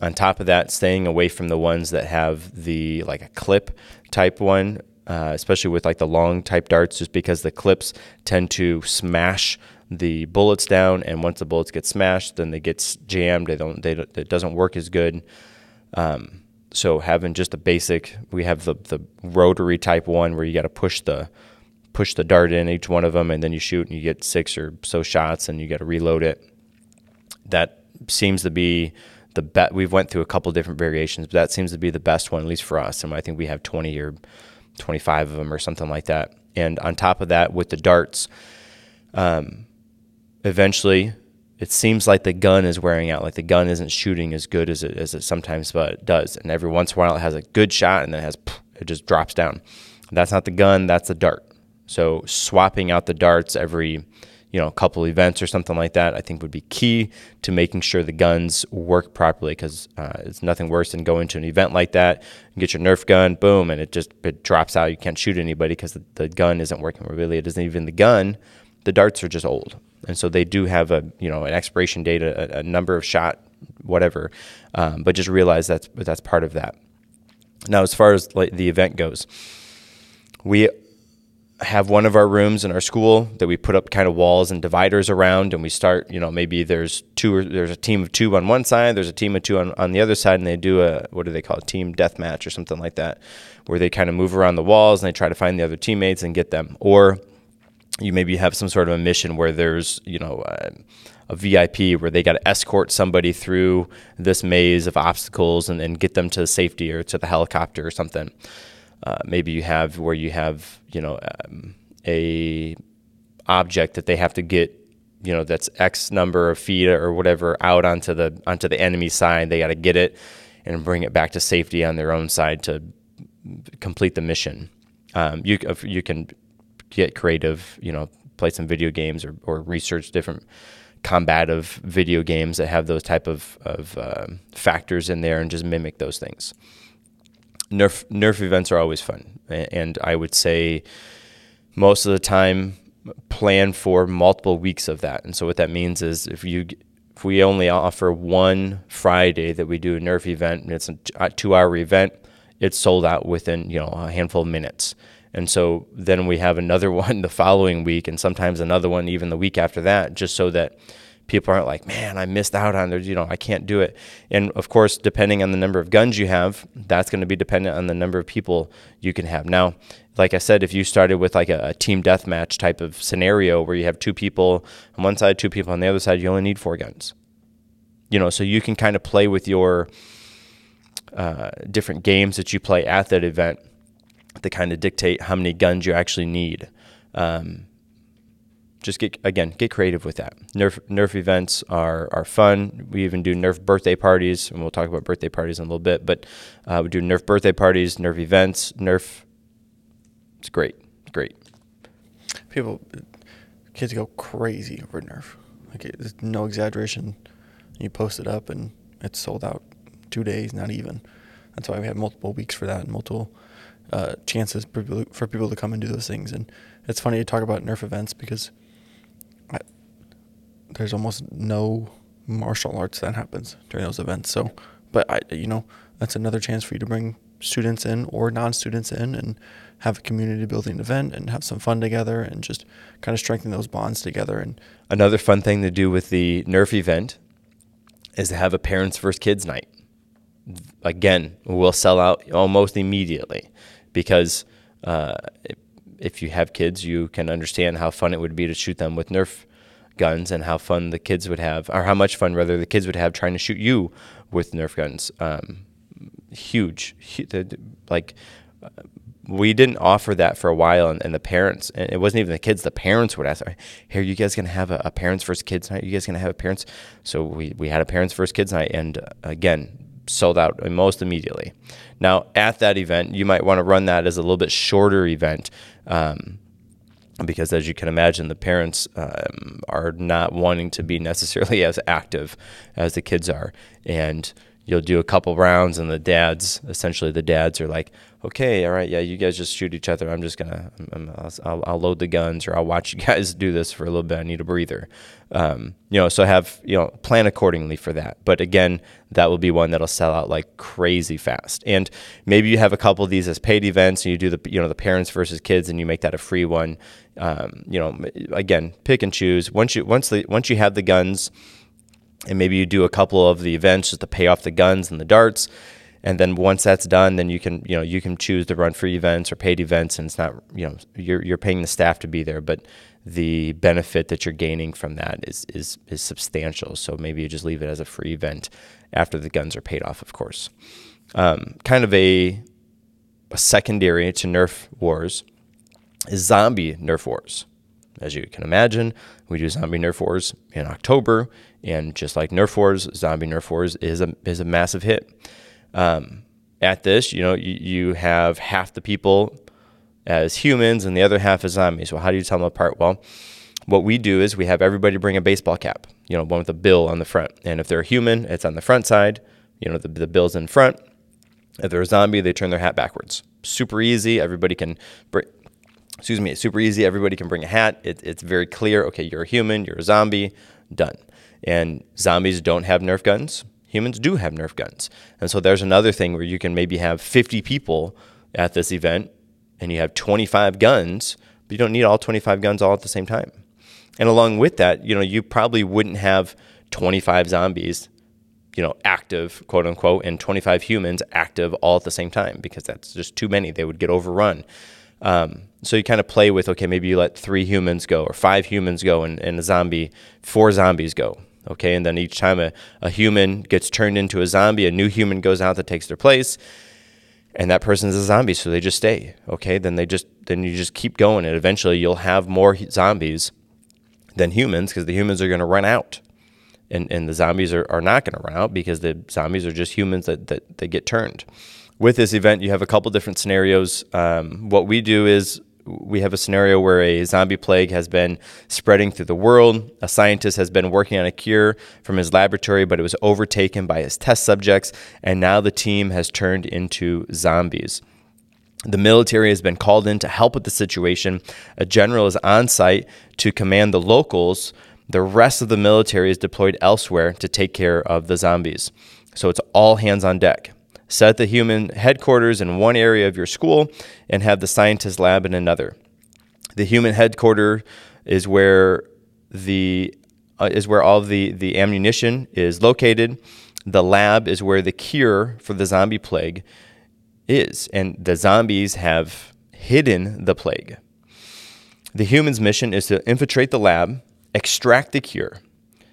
On top of that, staying away from the ones that have the like a clip type one uh, especially with like the long type darts, just because the clips tend to smash the bullets down, and once the bullets get smashed, then they get jammed. They don't. They don't, it doesn't work as good. Um, so having just a basic, we have the the rotary type one where you got to push the push the dart in each one of them, and then you shoot, and you get six or so shots, and you got to reload it. That seems to be the bet. We've went through a couple different variations, but that seems to be the best one, at least for us. And I think we have 20 or 25 of them or something like that. And on top of that, with the darts, um, eventually it seems like the gun is wearing out. Like the gun isn't shooting as good as it, as it sometimes but does. And every once in a while it has a good shot and then it has it just drops down. That's not the gun, that's the dart. So swapping out the darts every you know, couple events or something like that, I think would be key to making sure the guns work properly because uh, it's nothing worse than going to an event like that, and get your Nerf gun, boom, and it just it drops out. You can't shoot anybody because the, the gun isn't working. Really, it isn't even the gun. The darts are just old, and so they do have a you know an expiration date, a, a number of shot, whatever. Um, but just realize that's that's part of that. Now, as far as like the event goes, we have one of our rooms in our school that we put up kind of walls and dividers around and we start you know maybe there's two or there's a team of two on one side there's a team of two on, on the other side and they do a what do they call it team death match or something like that where they kind of move around the walls and they try to find the other teammates and get them. Or you maybe have some sort of a mission where there's you know a VIP where they got to escort somebody through this maze of obstacles and, and get them to safety or to the helicopter or something uh, maybe you have where you have you know um, a object that they have to get you know that's X number of feet or whatever out onto the onto the enemy side. They got to get it and bring it back to safety on their own side to complete the mission. Um, you you can get creative, you know, play some video games or, or research different combative video games that have those type of, of uh, factors in there and just mimic those things. Nerf Nerf events are always fun, and I would say most of the time plan for multiple weeks of that. And so what that means is if you if we only offer one Friday that we do a Nerf event, and it's a two hour event, it's sold out within you know a handful of minutes. And so then we have another one the following week, and sometimes another one even the week after that, just so that people aren't like, man, I missed out on there. You know, I can't do it. And of course, depending on the number of guns you have, that's going to be dependent on the number of people you can have. Now, like I said, if you started with like a, a team deathmatch type of scenario where you have two people on one side, two people on the other side, you only need four guns. You know, so you can kind of play with your uh, different games that you play at that event to kind of dictate how many guns you actually need. Um, just get again get creative with that. Nerf Nerf events are are fun. We even do Nerf birthday parties, and we'll talk about birthday parties in a little bit. But uh, we do Nerf birthday parties, Nerf events, Nerf it's great. It's great. People, kids go crazy over Nerf. Like it's no exaggeration. You post it up and it's sold out two days, not even. That's why we have multiple weeks for that and multiple uh, chances for people, to come and do those things. And it's funny to talk about Nerf events because there's almost no martial arts that happens during those events. So, but I, you know, that's another chance for you to bring students in or non-students in and have a community building event and have some fun together and just kind of strengthen those bonds together and another fun thing to do with the nerf event is to have a parents versus kids night again we'll sell out almost immediately because uh, if you have kids you can understand how fun it would be to shoot them with nerf guns and how fun the kids would have or how much fun rather the kids would have trying to shoot you with nerf guns. Um, huge, like we didn't offer that for a while and, and, the parents and it wasn't even the kids the parents would ask here you guys gonna have a, a parents first kids night? You guys gonna have a parents? So we, we had a parents first kids night and uh, again sold out most immediately. Now at that event you might want to run that as a little bit shorter event um, because as you can imagine the parents um, are not wanting to be necessarily as active as the kids are. And you'll do a couple rounds and the dads essentially the dads are like okay all right yeah you guys just shoot each other. I'm just gonna i will I'll load the guns or i'll watch you guys do this for a little bit. I need a breather. Um, you know so have you know plan accordingly for that. But again that will be one that'll sell out like crazy fast. And maybe you have a couple of these as paid events and you do the you know the parents versus kids and you make that a free one. Um, you know again pick and choose. Once you once the once you have the guns and maybe you do a couple of the events just to pay off the guns and the darts and then once that's done then you can you know you can choose to run free events or paid events and it's not you know you're you're paying the staff to be there but the benefit that you're gaining from that is is is substantial. So maybe you just leave it as a free event after the guns are paid off of course. Um, kind of a, a secondary to nerf wars is zombie nerf wars. As you can imagine we do zombie nerf wars in october and just like Nerf Wars, Zombie Nerf Wars is a is a massive hit. Um, at this, you know, you, you have half the people as humans and the other half as zombies. Well, how do you tell them apart? Well, what we do is we have everybody bring a baseball cap, you know, one with a bill on the front. And if they're a human, it's on the front side, you know, the, the bill's in front. If they're a zombie, they turn their hat backwards. Super easy. Everybody can bring, excuse me, it's super easy. Everybody can bring a hat. It, it's very clear. Okay, you're a human, you're a zombie, done. And zombies don't have Nerf guns. Humans do have Nerf guns. And so there's another thing where you can maybe have 50 people at this event and you have 25 guns, but you don't need all 25 guns all at the same time. And along with that, you know, you probably wouldn't have 25 zombies, you know, active, quote unquote, and 25 humans active all at the same time because that's just too many. They would get overrun. Um, so you kind of play with, okay, maybe you let three humans go or five humans go and, and a zombie, four zombies go. Okay, and then each time a, a human gets turned into a zombie, a new human goes out that takes their place, and that person's a zombie, so they just stay. Okay, then they just then you just keep going, and eventually you'll have more zombies than humans because the humans are going to run out, and and the zombies are, are not going to run out because the zombies are just humans that that, that get turned. With this event, you have a couple different scenarios. Um, what we do is we have a scenario where a zombie plague has been spreading through the world. A scientist has been working on a cure from his laboratory, but it was overtaken by his test subjects, and now the team has turned into zombies. The military has been called in to help with the situation. A general is on site to command the locals. The rest of the military is deployed elsewhere to take care of the zombies. So it's all hands on deck. Set the human headquarters in one area of your school and have the scientist lab in another. The human headquarters is where the uh, is where all the, the ammunition is located. The lab is where the cure for the zombie plague is, and the zombies have hidden the plague. The human's mission is to infiltrate the lab, extract the cure.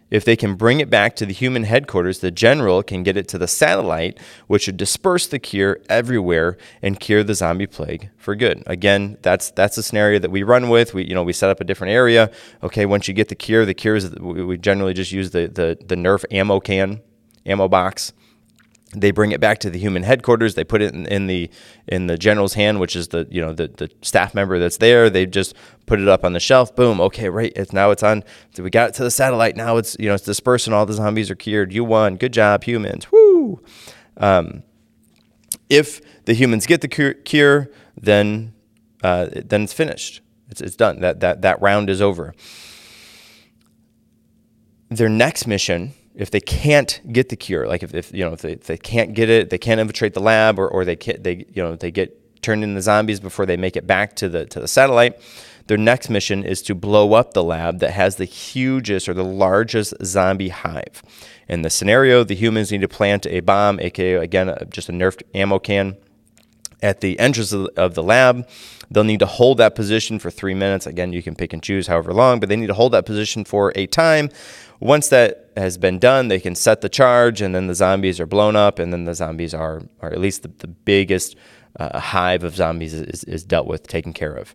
If they can bring it back to the human headquarters, the general can get it to the satellite, which would disperse the cure everywhere and cure the zombie plague for good. Again, that's that's the scenario that we run with. We you know we set up a different area. Okay, once you get the cure, the cure is we generally just use the the the Nerf ammo can, ammo box they bring it back to the human headquarters. They put it in, in, the in the general's hand, which is the you know the, the staff member that's there. They just put it up on the shelf. Boom. Okay, right. It's now it's on. So we got it to the satellite. Now it's you know it's dispersing. All the zombies are cured. You won. Good job, humans. Woo. Um, if the humans get the cure, then uh, then it's finished. It's, it's done. That that that round is over. Their next mission if they can't get the cure, like if, if you know if they, if they can't get it, they can't infiltrate the lab, or, or they can, they you know they get turned into zombies before they make it back to the to the satellite. Their next mission is to blow up the lab that has the hugest or the largest zombie hive. In the scenario, the humans need to plant a bomb, aka again uh, just a nerfed ammo can, at the entrance of the lab. They'll need to hold that position for three minutes. Again, you can pick and choose however long, but they need to hold that position for a time once that has been done, they can set the charge, and then the zombies are blown up, and then the zombies are, or at least the, the biggest uh, hive of zombies is, is, dealt with, taken care of.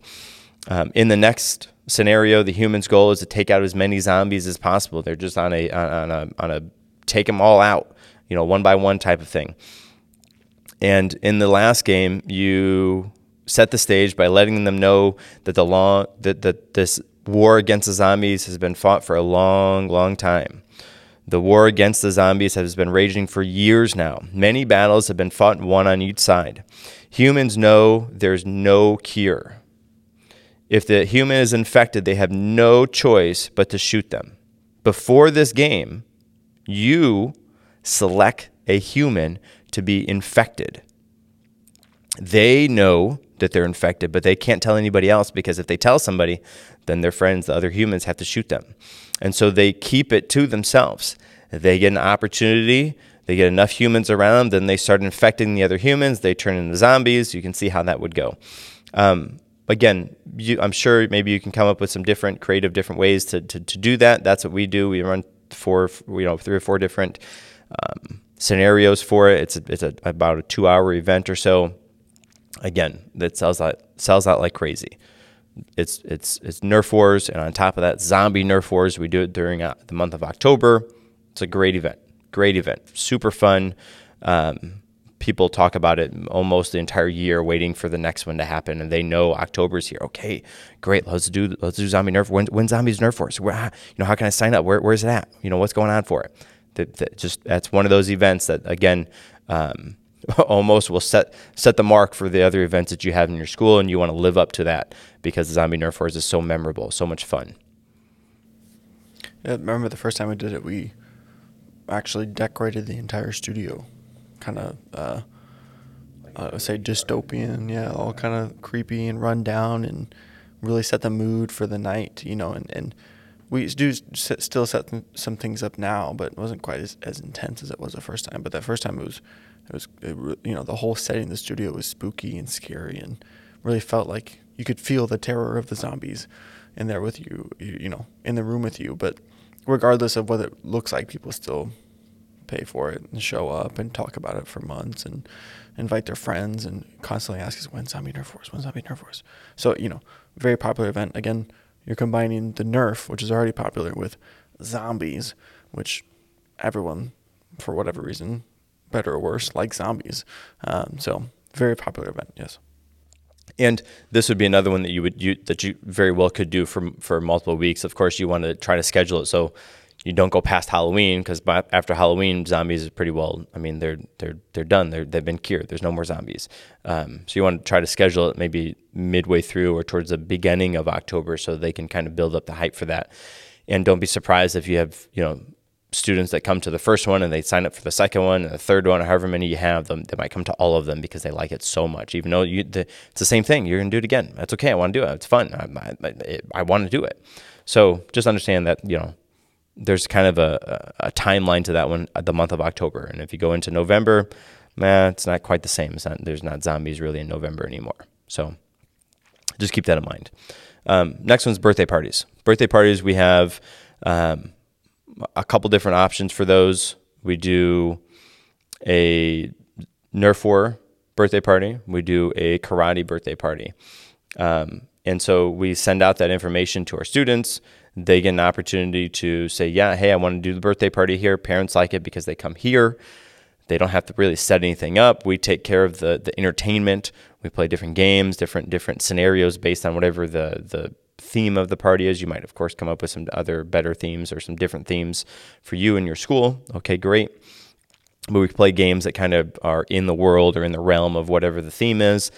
Um, in the next scenario, the human's goal is to take out as many zombies as possible. They're just on a on a on a take them all out, you know, one by one type of thing. And in the last game, you set the stage by letting them know that the law that, that this war against the zombies has been fought for a long, long time. The war against the zombies has been raging for years now. Many battles have been fought won on each side. Humans know there's no cure. If the human is infected, they have no choice but to shoot them. Before this game, you select a human to be infected. They know that they're infected, but they can't tell anybody else because if they tell somebody, then their friends, the other humans, have to shoot them. And so they keep it to themselves. They get an opportunity, they get enough humans around then they start infecting the other humans, they turn into zombies. You can see how that would go. Um, again, you, I'm sure maybe you can come up with some different creative, different ways to, to, to do that. That's what we do. We run four, you know, three or four different um, scenarios for it. It's a, it's a, about a two hour event or so. Again, that sells out sells out like crazy it's it's it's Nerf Wars, and on top of that, zombie Nerf Wars. We do it during uh, the month of October. It's a great event, great event, super fun. Um, people talk about it almost the entire year, waiting for the next one to happen, and they know October's here. Okay, great, let's do let's do zombie Nerf. When, when zombies Nerf Wars? Where, you know, how can I sign up? Where, where's it at? You know, what's going on for it? That, that just that's one of those events that again. Um, almost will set set the mark for the other events that you have in your school, and you want to live up to that because the Zombie Nerf Wars is so memorable, so much fun. Yeah, remember the first time we did it, we actually decorated the entire studio, kind of uh, uh, say dystopian, yeah, all kind of creepy and run down, and really set the mood for the night, you know, and and we do still set some things up now, but it wasn't quite as, as intense as it was the first time. But that first time it was it was it, you know the whole setting the studio was spooky and scary and really felt like you could feel the terror of the zombies in there with you, you, you know, in the room with you. But regardless of what it looks like, people still pay for it and show up and talk about it for months and invite their friends and constantly ask us when zombie nerf wars, when zombie nerf wars. So you know, very popular event. Again, you're combining the nerf, which is already popular, with zombies, which everyone, for whatever reason, better or worse, like zombies. Um, so very popular event, yes. And this would be another one that you would you, that you very well could do for for multiple weeks. Of course, you want to try to schedule it so you don't go past Halloween because after Halloween, zombies are pretty well. I mean, they're they're they're done. They're they've been cured. There's no more zombies. Um, so you want to try to schedule it maybe midway through or towards the beginning of October, so they can kind of build up the hype for that. And don't be surprised if you have you know students that come to the first one and they sign up for the second one and the third one, however many you have them, they might come to all of them because they like it so much. Even though you, the, it's the same thing, you're gonna do it again. That's okay. I want to do it. It's fun. I, I, I want to do it. So just understand that you know there's kind of a, a timeline to that one, uh, the month of October. And if you go into November, man, it's not quite the same. Not, there's not zombies really in November anymore. So just keep that in mind. Um, next one's birthday parties. Birthday parties, we have um, a couple different options for those. We do a Nerf War birthday party. We do a karate birthday party. Um, and so we send out that information to our students. They get an opportunity to say, yeah, hey, I want to do the birthday party here. Parents like it because they come here. They don't have to really set anything up. We take care of the, the entertainment. We play different games, different different scenarios based on whatever the, the theme of the party is. You might, of course, come up with some other better themes or some different themes for you and your school. Okay, great. But we play games that kind of are in the world or in the realm of whatever the theme is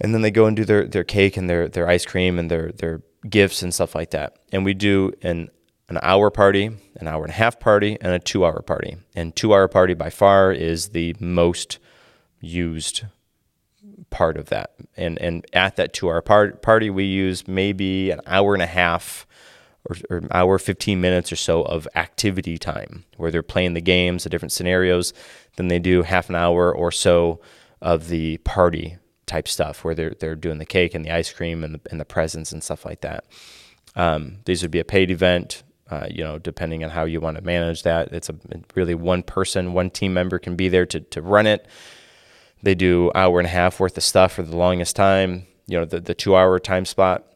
and then they go and do their, their cake and their, their ice cream and their, their gifts and stuff like that. And we do an an hour party, an hour and a half party, and a two hour party. And two hour party by far is the most used part of that. And and at that two hour part, party, we use maybe an hour and a half or, or hour 15 minutes or so of activity time where they're playing the games, the different scenarios. Then they do half an hour or so of the party type stuff where they're they're doing the cake and the ice cream and the, and the presents and stuff like that. Um, these would be a paid event. Uh, you know, depending on how you want to manage that, it's a really one person, one team member can be there to to run it. They do hour and a half worth of stuff for the longest time. You know, the the two hour time spot.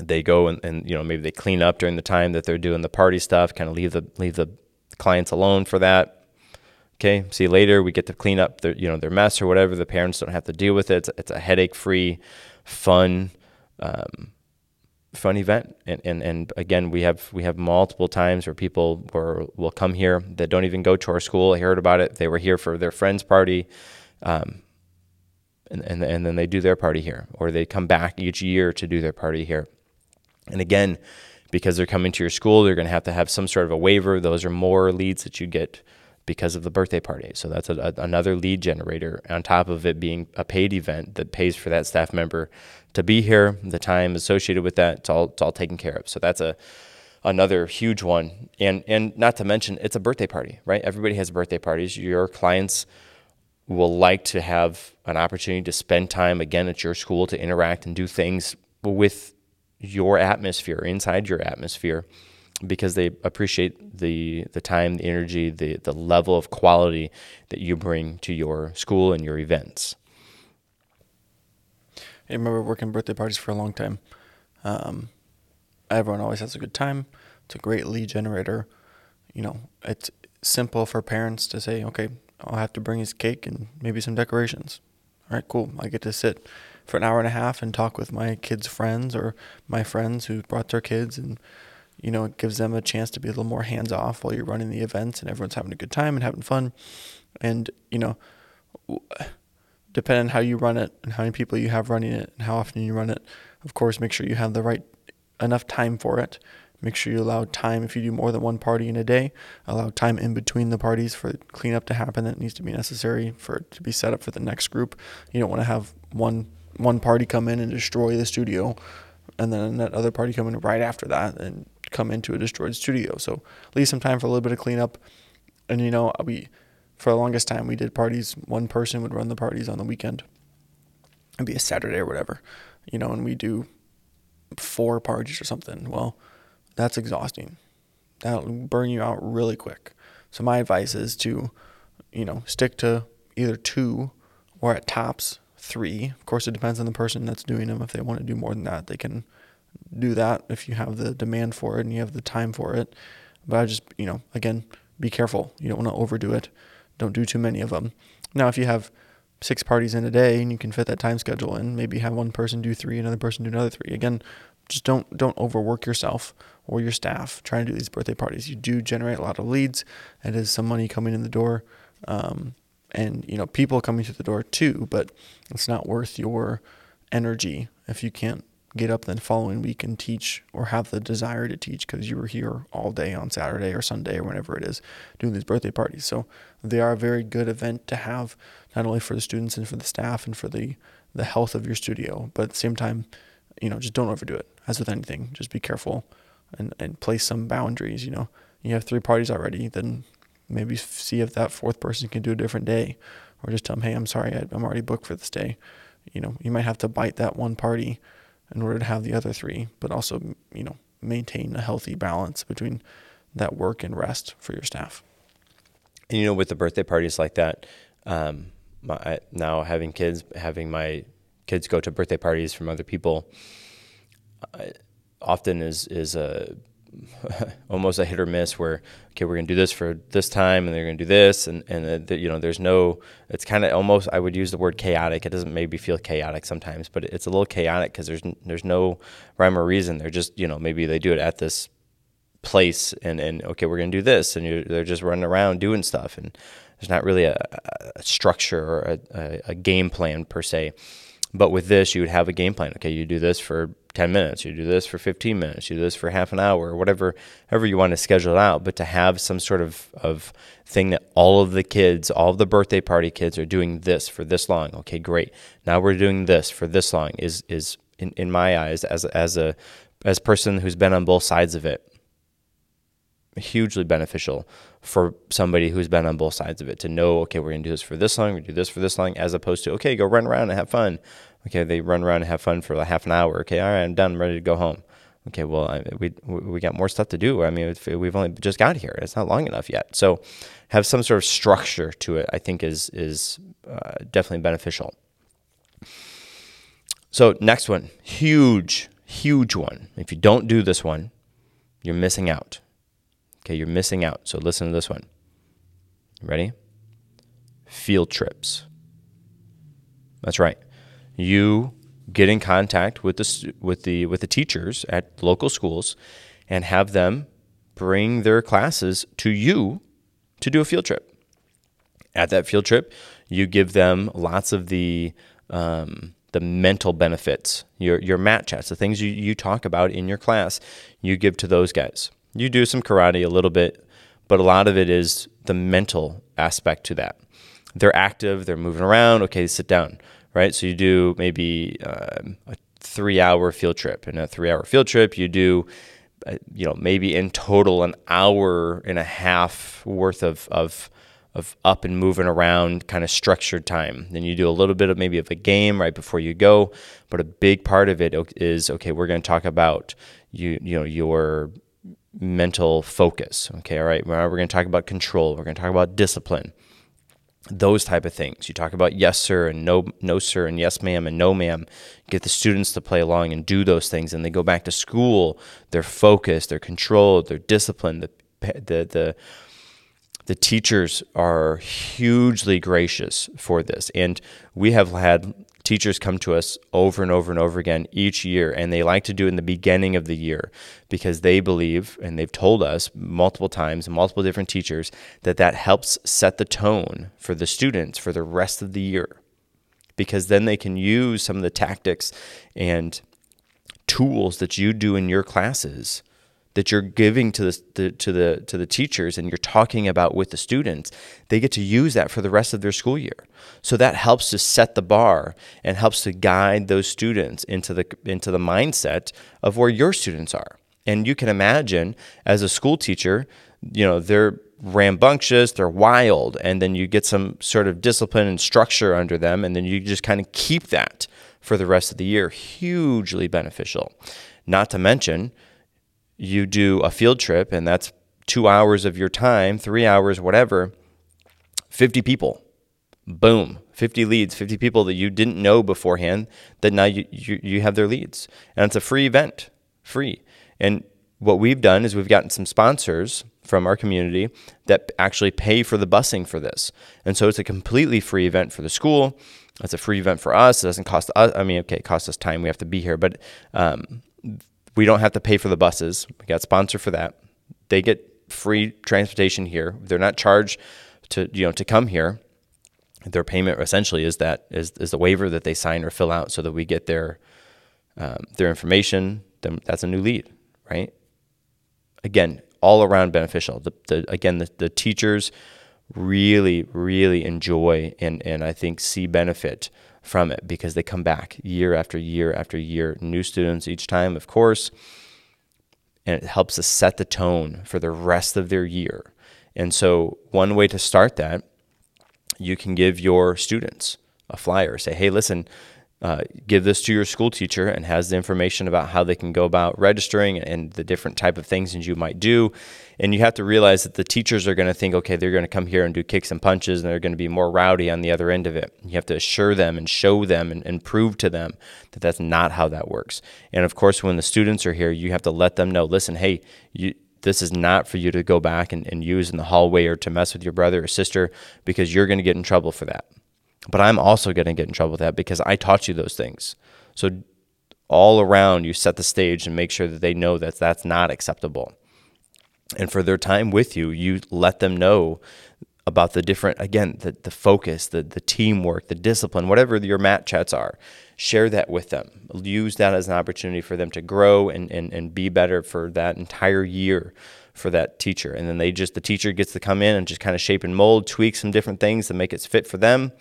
They go and, and you know maybe they clean up during the time that they're doing the party stuff. Kind of leave the leave the clients alone for that Okay, see you later. We get to clean up their, you know, their mess or whatever. The parents don't have to deal with it. It's, it's a headache-free, fun, um, fun event. And, and and again, we have we have multiple times where people were, will come here that don't even go to our school. I heard about it. They were here for their friend's party, um, and, and and then they do their party here, or they come back each year to do their party here. And again, because they're coming to your school, they're going to have to have some sort of a waiver. Those are more leads that you get because of the birthday party. So that's a, a, another lead generator on top of it being a paid event that pays for that staff member to be here. The time associated with that, it's all, it's all taken care of. So that's a another huge one. And and not to mention, it's a birthday party, right? Everybody has birthday parties. Your clients will like to have an opportunity to spend time again at your school to interact and do things with your atmosphere inside your atmosphere because they appreciate the the time, the energy, the the level of quality that you bring to your school and your events. I remember working birthday parties for a long time. Um, everyone always has a good time. It's a great lead generator. You know, it's simple for parents to say, okay, I'll have to bring his cake and maybe some decorations. All right, cool. I get to sit for an hour and a half and talk with my kids' friends or my friends who brought their kids and you know, it gives them a chance to be a little more hands off while you're running the events and everyone's having a good time and having fun. And, you know, depending on how you run it and how many people you have running it and how often you run it, of course, make sure you have the right enough time for it. Make sure you allow time if you do more than one party in a day. Allow time in between the parties for cleanup to happen that needs to be necessary for it to be set up for the next group. You don't want to have one one party come in and destroy the studio, and then that other party come in right after that and come into a destroyed studio. So leave some time for a little bit of cleanup. And you know, we for the longest time we did parties. One person would run the parties on the weekend. It'd be a Saturday or whatever, you know, and we do four parties or something. Well, that's exhausting. That'll burn you out really quick. So my advice is to, you know, stick to either two or at tops three. Of course, it depends on the person that's doing them. If they want to do more than that, they can do that if you have the demand for it and you have the time for it. But I just, you know, again, be careful. You don't want to overdo it. Don't do too many of them. Now, if you have six parties in a day and you can fit that time schedule in, maybe have one person do three, another person do another three. Again, just don't don't overwork yourself or your staff trying to do these birthday parties. You do generate a lot of leads. It is some money coming in the door, um, and you know people coming through the door too. But it's not worth your energy if you can't get up the following week and teach or have the desire to teach because you were here all day on Saturday or Sunday or whenever it is doing these birthday parties. So they are a very good event to have not only for the students and for the staff and for the the health of your studio, but at the same time, you know, just don't overdo it. As with anything, just be careful and, and place some boundaries. You know, you have three parties already, then maybe see if that fourth person can do a different day, or just tell them, hey, I'm sorry, I'm already booked for this day. You know, you might have to bite that one party in order to have the other three, but also, you know, maintain a healthy balance between that work and rest for your staff. And you know, with the birthday parties like that, um, my, now having kids, having my kids go to birthday parties from other people, uh, often is is a almost a hit or miss where okay we're going to do this for this time and they're going to do this and and you know there's no it's kind of almost I would use the word chaotic. It doesn't maybe feel chaotic sometimes but it's a little chaotic because there's there's no rhyme or reason. They're just you know maybe they do it at this place and and okay we're going to do this and they're just running around doing stuff and there's not really a, a structure or a, a, a game plan per se but with this you would have a game plan okay you do this for 10 minutes, you do this for 15 minutes, you do this for half an hour, or whatever, however you want to schedule it out. But to have some sort of, of thing that all of the kids, all of the birthday party kids are doing this for this long. Okay, great. Now we're doing this for this long is, is in, in my eyes, as, as a, as person who's been on both sides of it, hugely beneficial for somebody who's been on both sides of it to know, okay, we're going to do this for this long, we do this for this long, as opposed to, okay, go run around and have fun. Okay, they run around and have fun for like half an hour. Okay, all right, I'm done. I'm ready to go home. Okay, well, I, we we got more stuff to do. I mean, we've only just got here. It's not long enough yet. So, have some sort of structure to it. I think is is uh, definitely beneficial. So next one, huge, huge one. If you don't do this one, you're missing out. Okay, you're missing out. So listen to this one. Ready? Field trips. That's right you get in contact with the with the with the teachers at local schools and have them bring their classes to you to do a field trip. At that field trip, you give them lots of the um, the mental benefits, your your mat chats, the things you, you talk about in your class, you give to those guys. You do some karate a little bit, but a lot of it is the mental aspect to that. They're active, they're moving around. Okay, sit down right? So you do maybe uh, a three hour field trip. In a three hour field trip, you do, uh, you know, maybe in total an hour and a half worth of, of, of up and moving around kind of structured time. Then you do a little bit of maybe of a game right before you go, but a big part of it is okay. We're going to talk about you you know your mental focus. Okay, all right. We're going to talk about control. We're going to talk about discipline those type of things. You talk about yes sir and no no sir and yes ma'am and no ma'am. Get the students to play along and do those things, and they go back to school. They're focused, they're controlled, they're disciplined. The the the the teachers are hugely gracious for this, and we have had teachers come to us over and over and over again each year, and they like to do it in the beginning of the year because they believe, and they've told us multiple times, multiple different teachers, that that helps set the tone for the students for the rest of the year. Because then they can use some of the tactics and tools that you do in your classes that you're giving to the, the, to the to the teachers and you're talking about with the students, they get to use that for the rest of their school year. So that helps to set the bar and helps to guide those students into the into the mindset of where your students are. And you can imagine as a school teacher, you know, they're rambunctious, they're wild, and then you get some sort of discipline and structure under them, and then you just kind of keep that for the rest of the year. Hugely beneficial. Not to mention, you do a field trip and that's two hours of your time, three hours, whatever, 50 people. Boom, 50 leads, 50 people that you didn't know beforehand that now you, you, you have their leads. And it's a free event, free. And what we've done is we've gotten some sponsors from our community that actually pay for the busing for this. And so it's a completely free event for the school. It's a free event for us. It doesn't cost us, I mean, okay, it costs us time. We have to be here, but um, we don't have to pay for the buses. We got sponsor for that. They get free transportation here. They're not charged to you know to come here. Their payment essentially is that is is the waiver that they sign or fill out so that we get their um, their information. Then that's a new lead, right? Again, all around beneficial. The, the again the, the teachers really really enjoy and and I think see benefit from it because they come back year after year after year, new students each time, of course, and it helps us set the tone for the rest of their year. And so, one way to start that, you can give your students a flyer. Say, hey, listen, uh, give this to your school teacher and has the information about how they can go about registering and the different type of things that you might do. And you have to realize that the teachers are going to think okay they're going to come here and do kicks and punches and they're going to be more rowdy on the other end of it. You have to assure them and show them and, and prove to them that that's not how that works. And of course when the students are here you have to let them know listen hey you this is not for you to go back and, and use in the hallway or to mess with your brother or sister because you're going to get in trouble for that but I'm also going to get in trouble with that because I taught you those things. So all around, you set the stage and make sure that they know that that's not acceptable. And for their time with you, you let them know about the different, again, the, the focus, the, the teamwork, the discipline, whatever your mat chats are. Share that with them. Use that as an opportunity for them to grow and, and, and be better for that entire year for that teacher. And then they just, the teacher gets to come in and just kind of shape and mold, tweak some different things to make it fit for them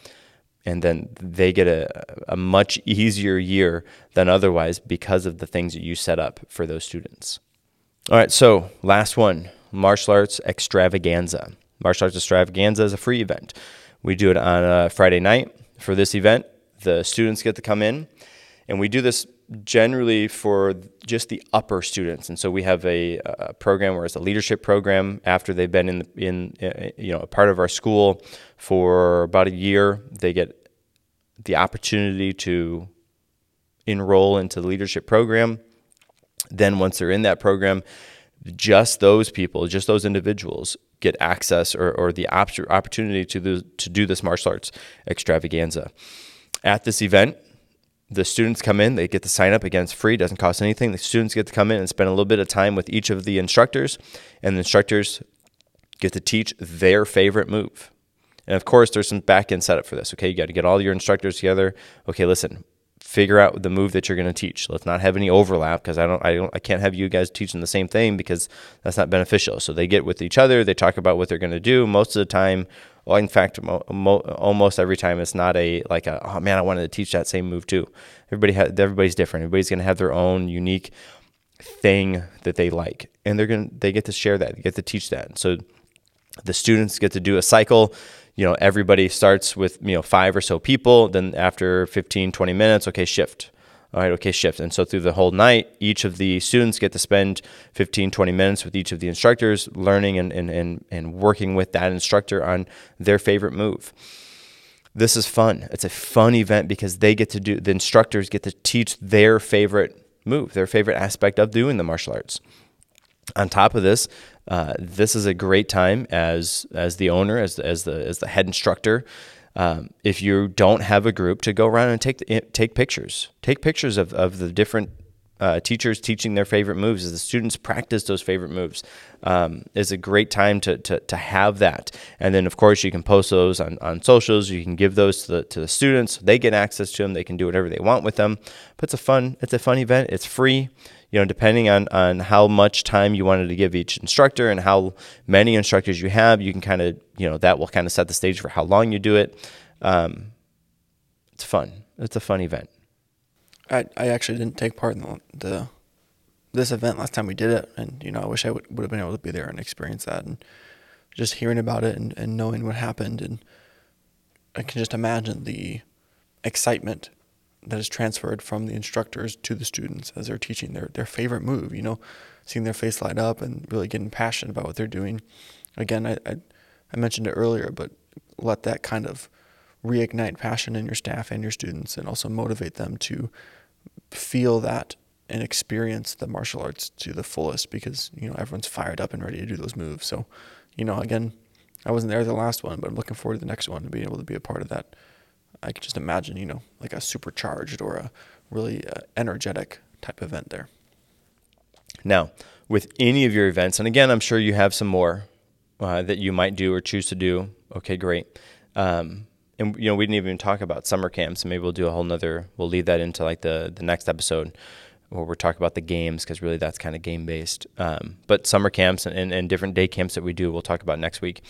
and then they get a, a much easier year than otherwise because of the things that you set up for those students. All right, so last one martial arts extravaganza. Martial arts extravaganza is a free event. We do it on a Friday night. For this event, the students get to come in, and we do this generally for just the upper students. And so we have a, a, program where it's a leadership program after they've been in in uh, you know a part of our school for about a year. They get the opportunity to enroll into the leadership program. Then once they're in that program, just those people, just those individuals get access or, or the op- opportunity to, the, to do this martial arts extravaganza. At this event, the students come in, they get to sign up. Again, it's free, doesn't cost anything. The students get to come in and spend a little bit of time with each of the instructors, and the instructors get to teach their favorite move. And of course, there's some back end setup for this. Okay, you got to get all your instructors together. Okay, listen, figure out the move that you're going to teach. Let's not have any overlap because I don't, I don't, I can't have you guys teaching the same thing because that's not beneficial. So they get with each other, they talk about what they're going to do. Most of the time, well, in fact, mo- mo- almost every time it's not a like a oh man, I wanted to teach that same move too. Everybody has everybody's different. Everybody's going to have their own unique thing that they like, and they're going to they get to share that, they get to teach that. So the students get to do a cycle you know everybody starts with you know five or so people then after 15 20 minutes okay shift all right, okay, shift. And so through the whole night, each of the students get to spend 15, 20 minutes with each of the instructors, learning and, and, and, and working with that instructor on their favorite move. This is fun. It's a fun event because they get to do, the instructors get to teach their favorite move, their favorite aspect of doing the martial arts. On top of this, uh, this is a great time as as the owner, as as the as the head instructor, um, if you don't have a group to go around and take take pictures, take pictures of, of the different uh, teachers teaching their favorite moves as the students practice those favorite moves. Um, is a great time to, to, to have that. And then of course you can post those on, on socials. You can give those to the, to the students. They get access to them. They can do whatever they want with them. But it's a fun it's a fun event. It's free you know depending on, on how much time you wanted to give each instructor and how many instructors you have you can kind of you know that will kind of set the stage for how long you do it. Um, it's fun. It's a fun event. I, I actually didn't take part in the, the this event last time we did it, and you know I wish I would would have been able to be there and experience that, and just hearing about it and, and knowing what happened, and I can just imagine the excitement that is transferred from the instructors to the students as they're teaching their their favorite move. You know, seeing their face light up and really getting passionate about what they're doing. Again, I I, I mentioned it earlier, but let that kind of reignite passion in your staff and your students, and also motivate them to feel that and experience the martial arts to the fullest because you know everyone's fired up and ready to do those moves. So, you know, again, I wasn't there the last one, but I'm looking forward to the next one and being able to be a part of that. I could just imagine, you know, like a supercharged or a really uh, energetic type event there. Now, with any of your events, and again, I'm sure you have some more uh, that you might do or choose to do. Okay, great. Um, and you know, we didn't even talk about summer camps, maybe we'll do a whole nother. We'll leave that into like the the next episode where we're talking about the games because really that's kind of game based. Um, but summer camps and, and, and, different day camps that we do, we'll talk about next week.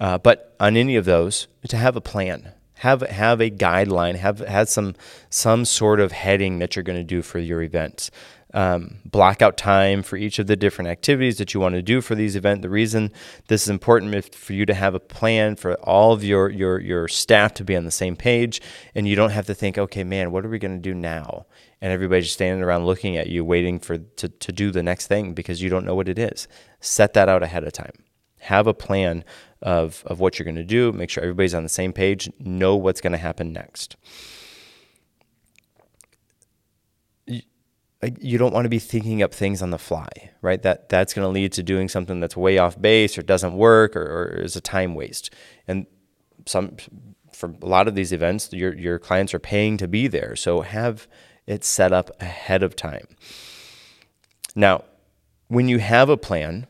Uh, but on any of those, to have a plan, have have a guideline, have have some some sort of heading that you're going to do for your events um, block out time for each of the different activities that you want to do for these events. The reason this is important is for you to have a plan for all of your, your, your staff to be on the same page, and you don't have to think, okay, man, what are we going to do now? And everybody's standing around looking at you, waiting for to, to do the next thing because you don't know what it is. Set that out ahead of time. Have a plan of, of what you're going to do. Make sure everybody's on the same page. Know what's going to happen next. you don't want to be thinking up things on the fly, right? That that's going to lead to doing something that's way off base or doesn't work or, or is a time waste. And some for a lot of these events, your your clients are paying to be there, so have it set up ahead of time. Now, when you have a plan,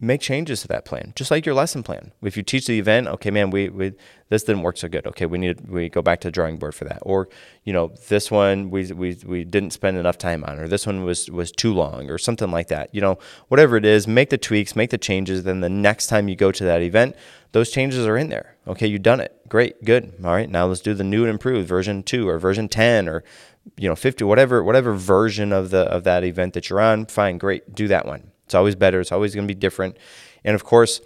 make changes to that plan, just like your lesson plan. If you teach the event, okay, man, we, we this didn't work so good. Okay, we need we go back to the drawing board for that. Or you know, this one we we we didn't spend enough time on, or this one was was too long, or something like that. You know, whatever it is, make the tweaks, make the changes. Then the next time you go to that event, those changes are in there. Okay, you've done it. Great, good. All right, now let's do the new and improved version two or version ten or you know 50 whatever whatever version of the of that event that you're on fine great do that one it's always better. It's always going to be different. And of course,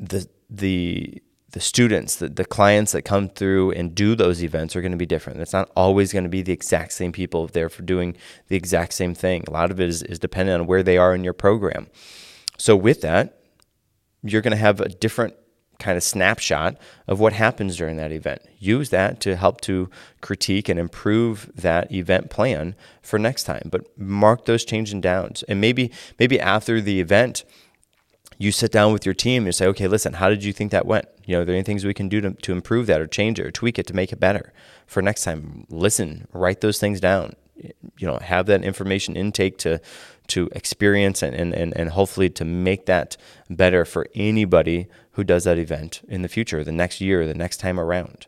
the the the students, the, the clients that come through and do those events are going to be different. It's not always going to be the exact same people there for doing the exact same thing. A lot of it is, is dependent on where they are in your program. So with that, you're going to have a different kind of snapshot of what happens during that event. Use that to help to critique and improve that event plan for next time. But mark those changes and downs. And maybe maybe after the event, you sit down with your team and say, okay, listen, how did you think that went? You know, are there any things we can do to, to improve that or change it or tweak it to make it better for next time? Listen, write those things down. You know, have that information intake to to experience and, and, and, and hopefully to make that better for anybody who does that event in the future, the next year, the next time around.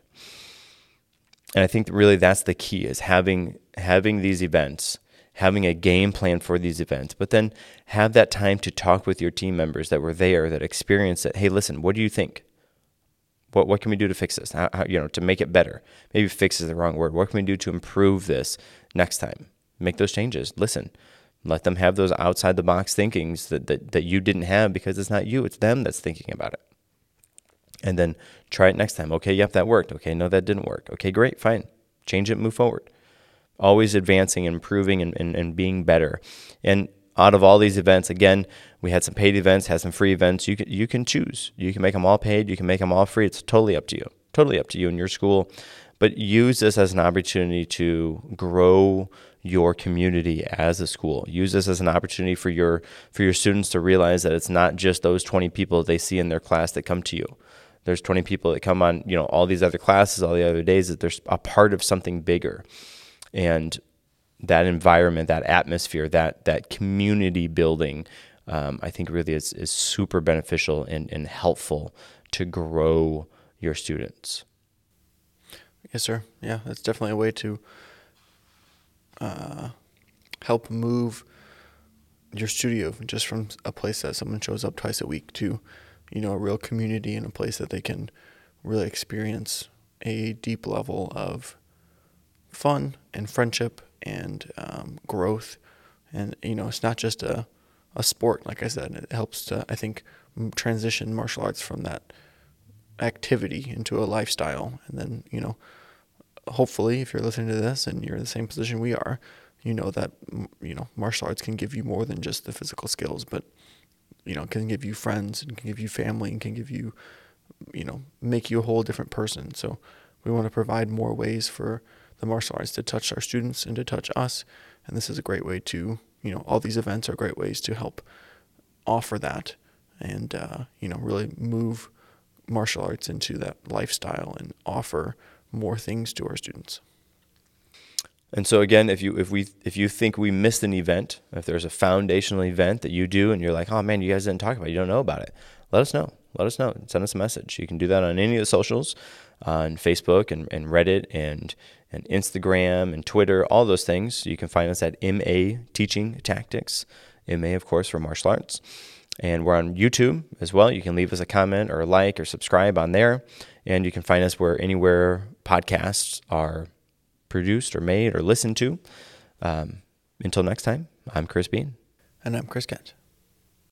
And I think really that's the key is having having these events, having a game plan for these events, but then have that time to talk with your team members that were there, that experienced it. Hey, listen, what do you think? What what can we do to fix this? How, how, you know, to make it better. Maybe fix is the wrong word. What can we do to improve this next time? Make those changes. Listen. Let them have those outside the box thinkings that, that, that you didn't have because it's not you, it's them that's thinking about it and then try it next time. Okay, yep, that worked. Okay, no, that didn't work. Okay, great, fine. Change it, move forward. Always advancing improving and, and, and being better. And out of all these events, again, we had some paid events, had some free events. You can, you can choose. You can make them all paid, you can make them all free. It's totally up to you. Totally up to you and your school. But use this as an opportunity to grow your community as a school. Use this as an opportunity for your for your students to realize that it's not just those 20 people they see in their class that come to you there's 20 people that come on, you know, all these other classes, all the other days, that there's a part of something bigger. And that environment, that atmosphere, that that community building, um, I think really is, is super beneficial and, and helpful to grow your students. Yes, sir. Yeah, that's definitely a way to uh, help move your studio just from a place that someone shows up twice a week to you know, a real community and a place that they can really experience a deep level of fun and friendship and um, growth. And, you know, it's not just a, a sport, like I said, it helps to, I think, transition martial arts from that activity into a lifestyle. And then, you know, hopefully, if you're listening to this and you're in the same position we are, you know that, you know, martial arts can give you more than just the physical skills, but you know, can give you friends and can give you family and can give you, you know, make you a whole different person. So we want to provide more ways for the martial arts to touch our students and to touch us. And this is a great way to, you know, all these events are great ways to help offer that and, uh, you know, really move martial arts into that lifestyle and offer more things to our students. And so again, if you if we if you think we missed an event, if there's a foundational event that you do and you're like, oh man, you guys didn't talk about it, you don't know about it, let us know. Let us know. Send us a message. You can do that on any of the socials, uh, on Facebook and, and Reddit and and Instagram and Twitter, all those things. You can find us at MA Teaching Tactics. MA, of course, for martial arts. And we're on YouTube as well. You can leave us a comment or like or subscribe on there. And you can find us where anywhere podcasts are produced or made or listened to. Um, until next time, I'm Chris Bean. And I'm Chris Kent.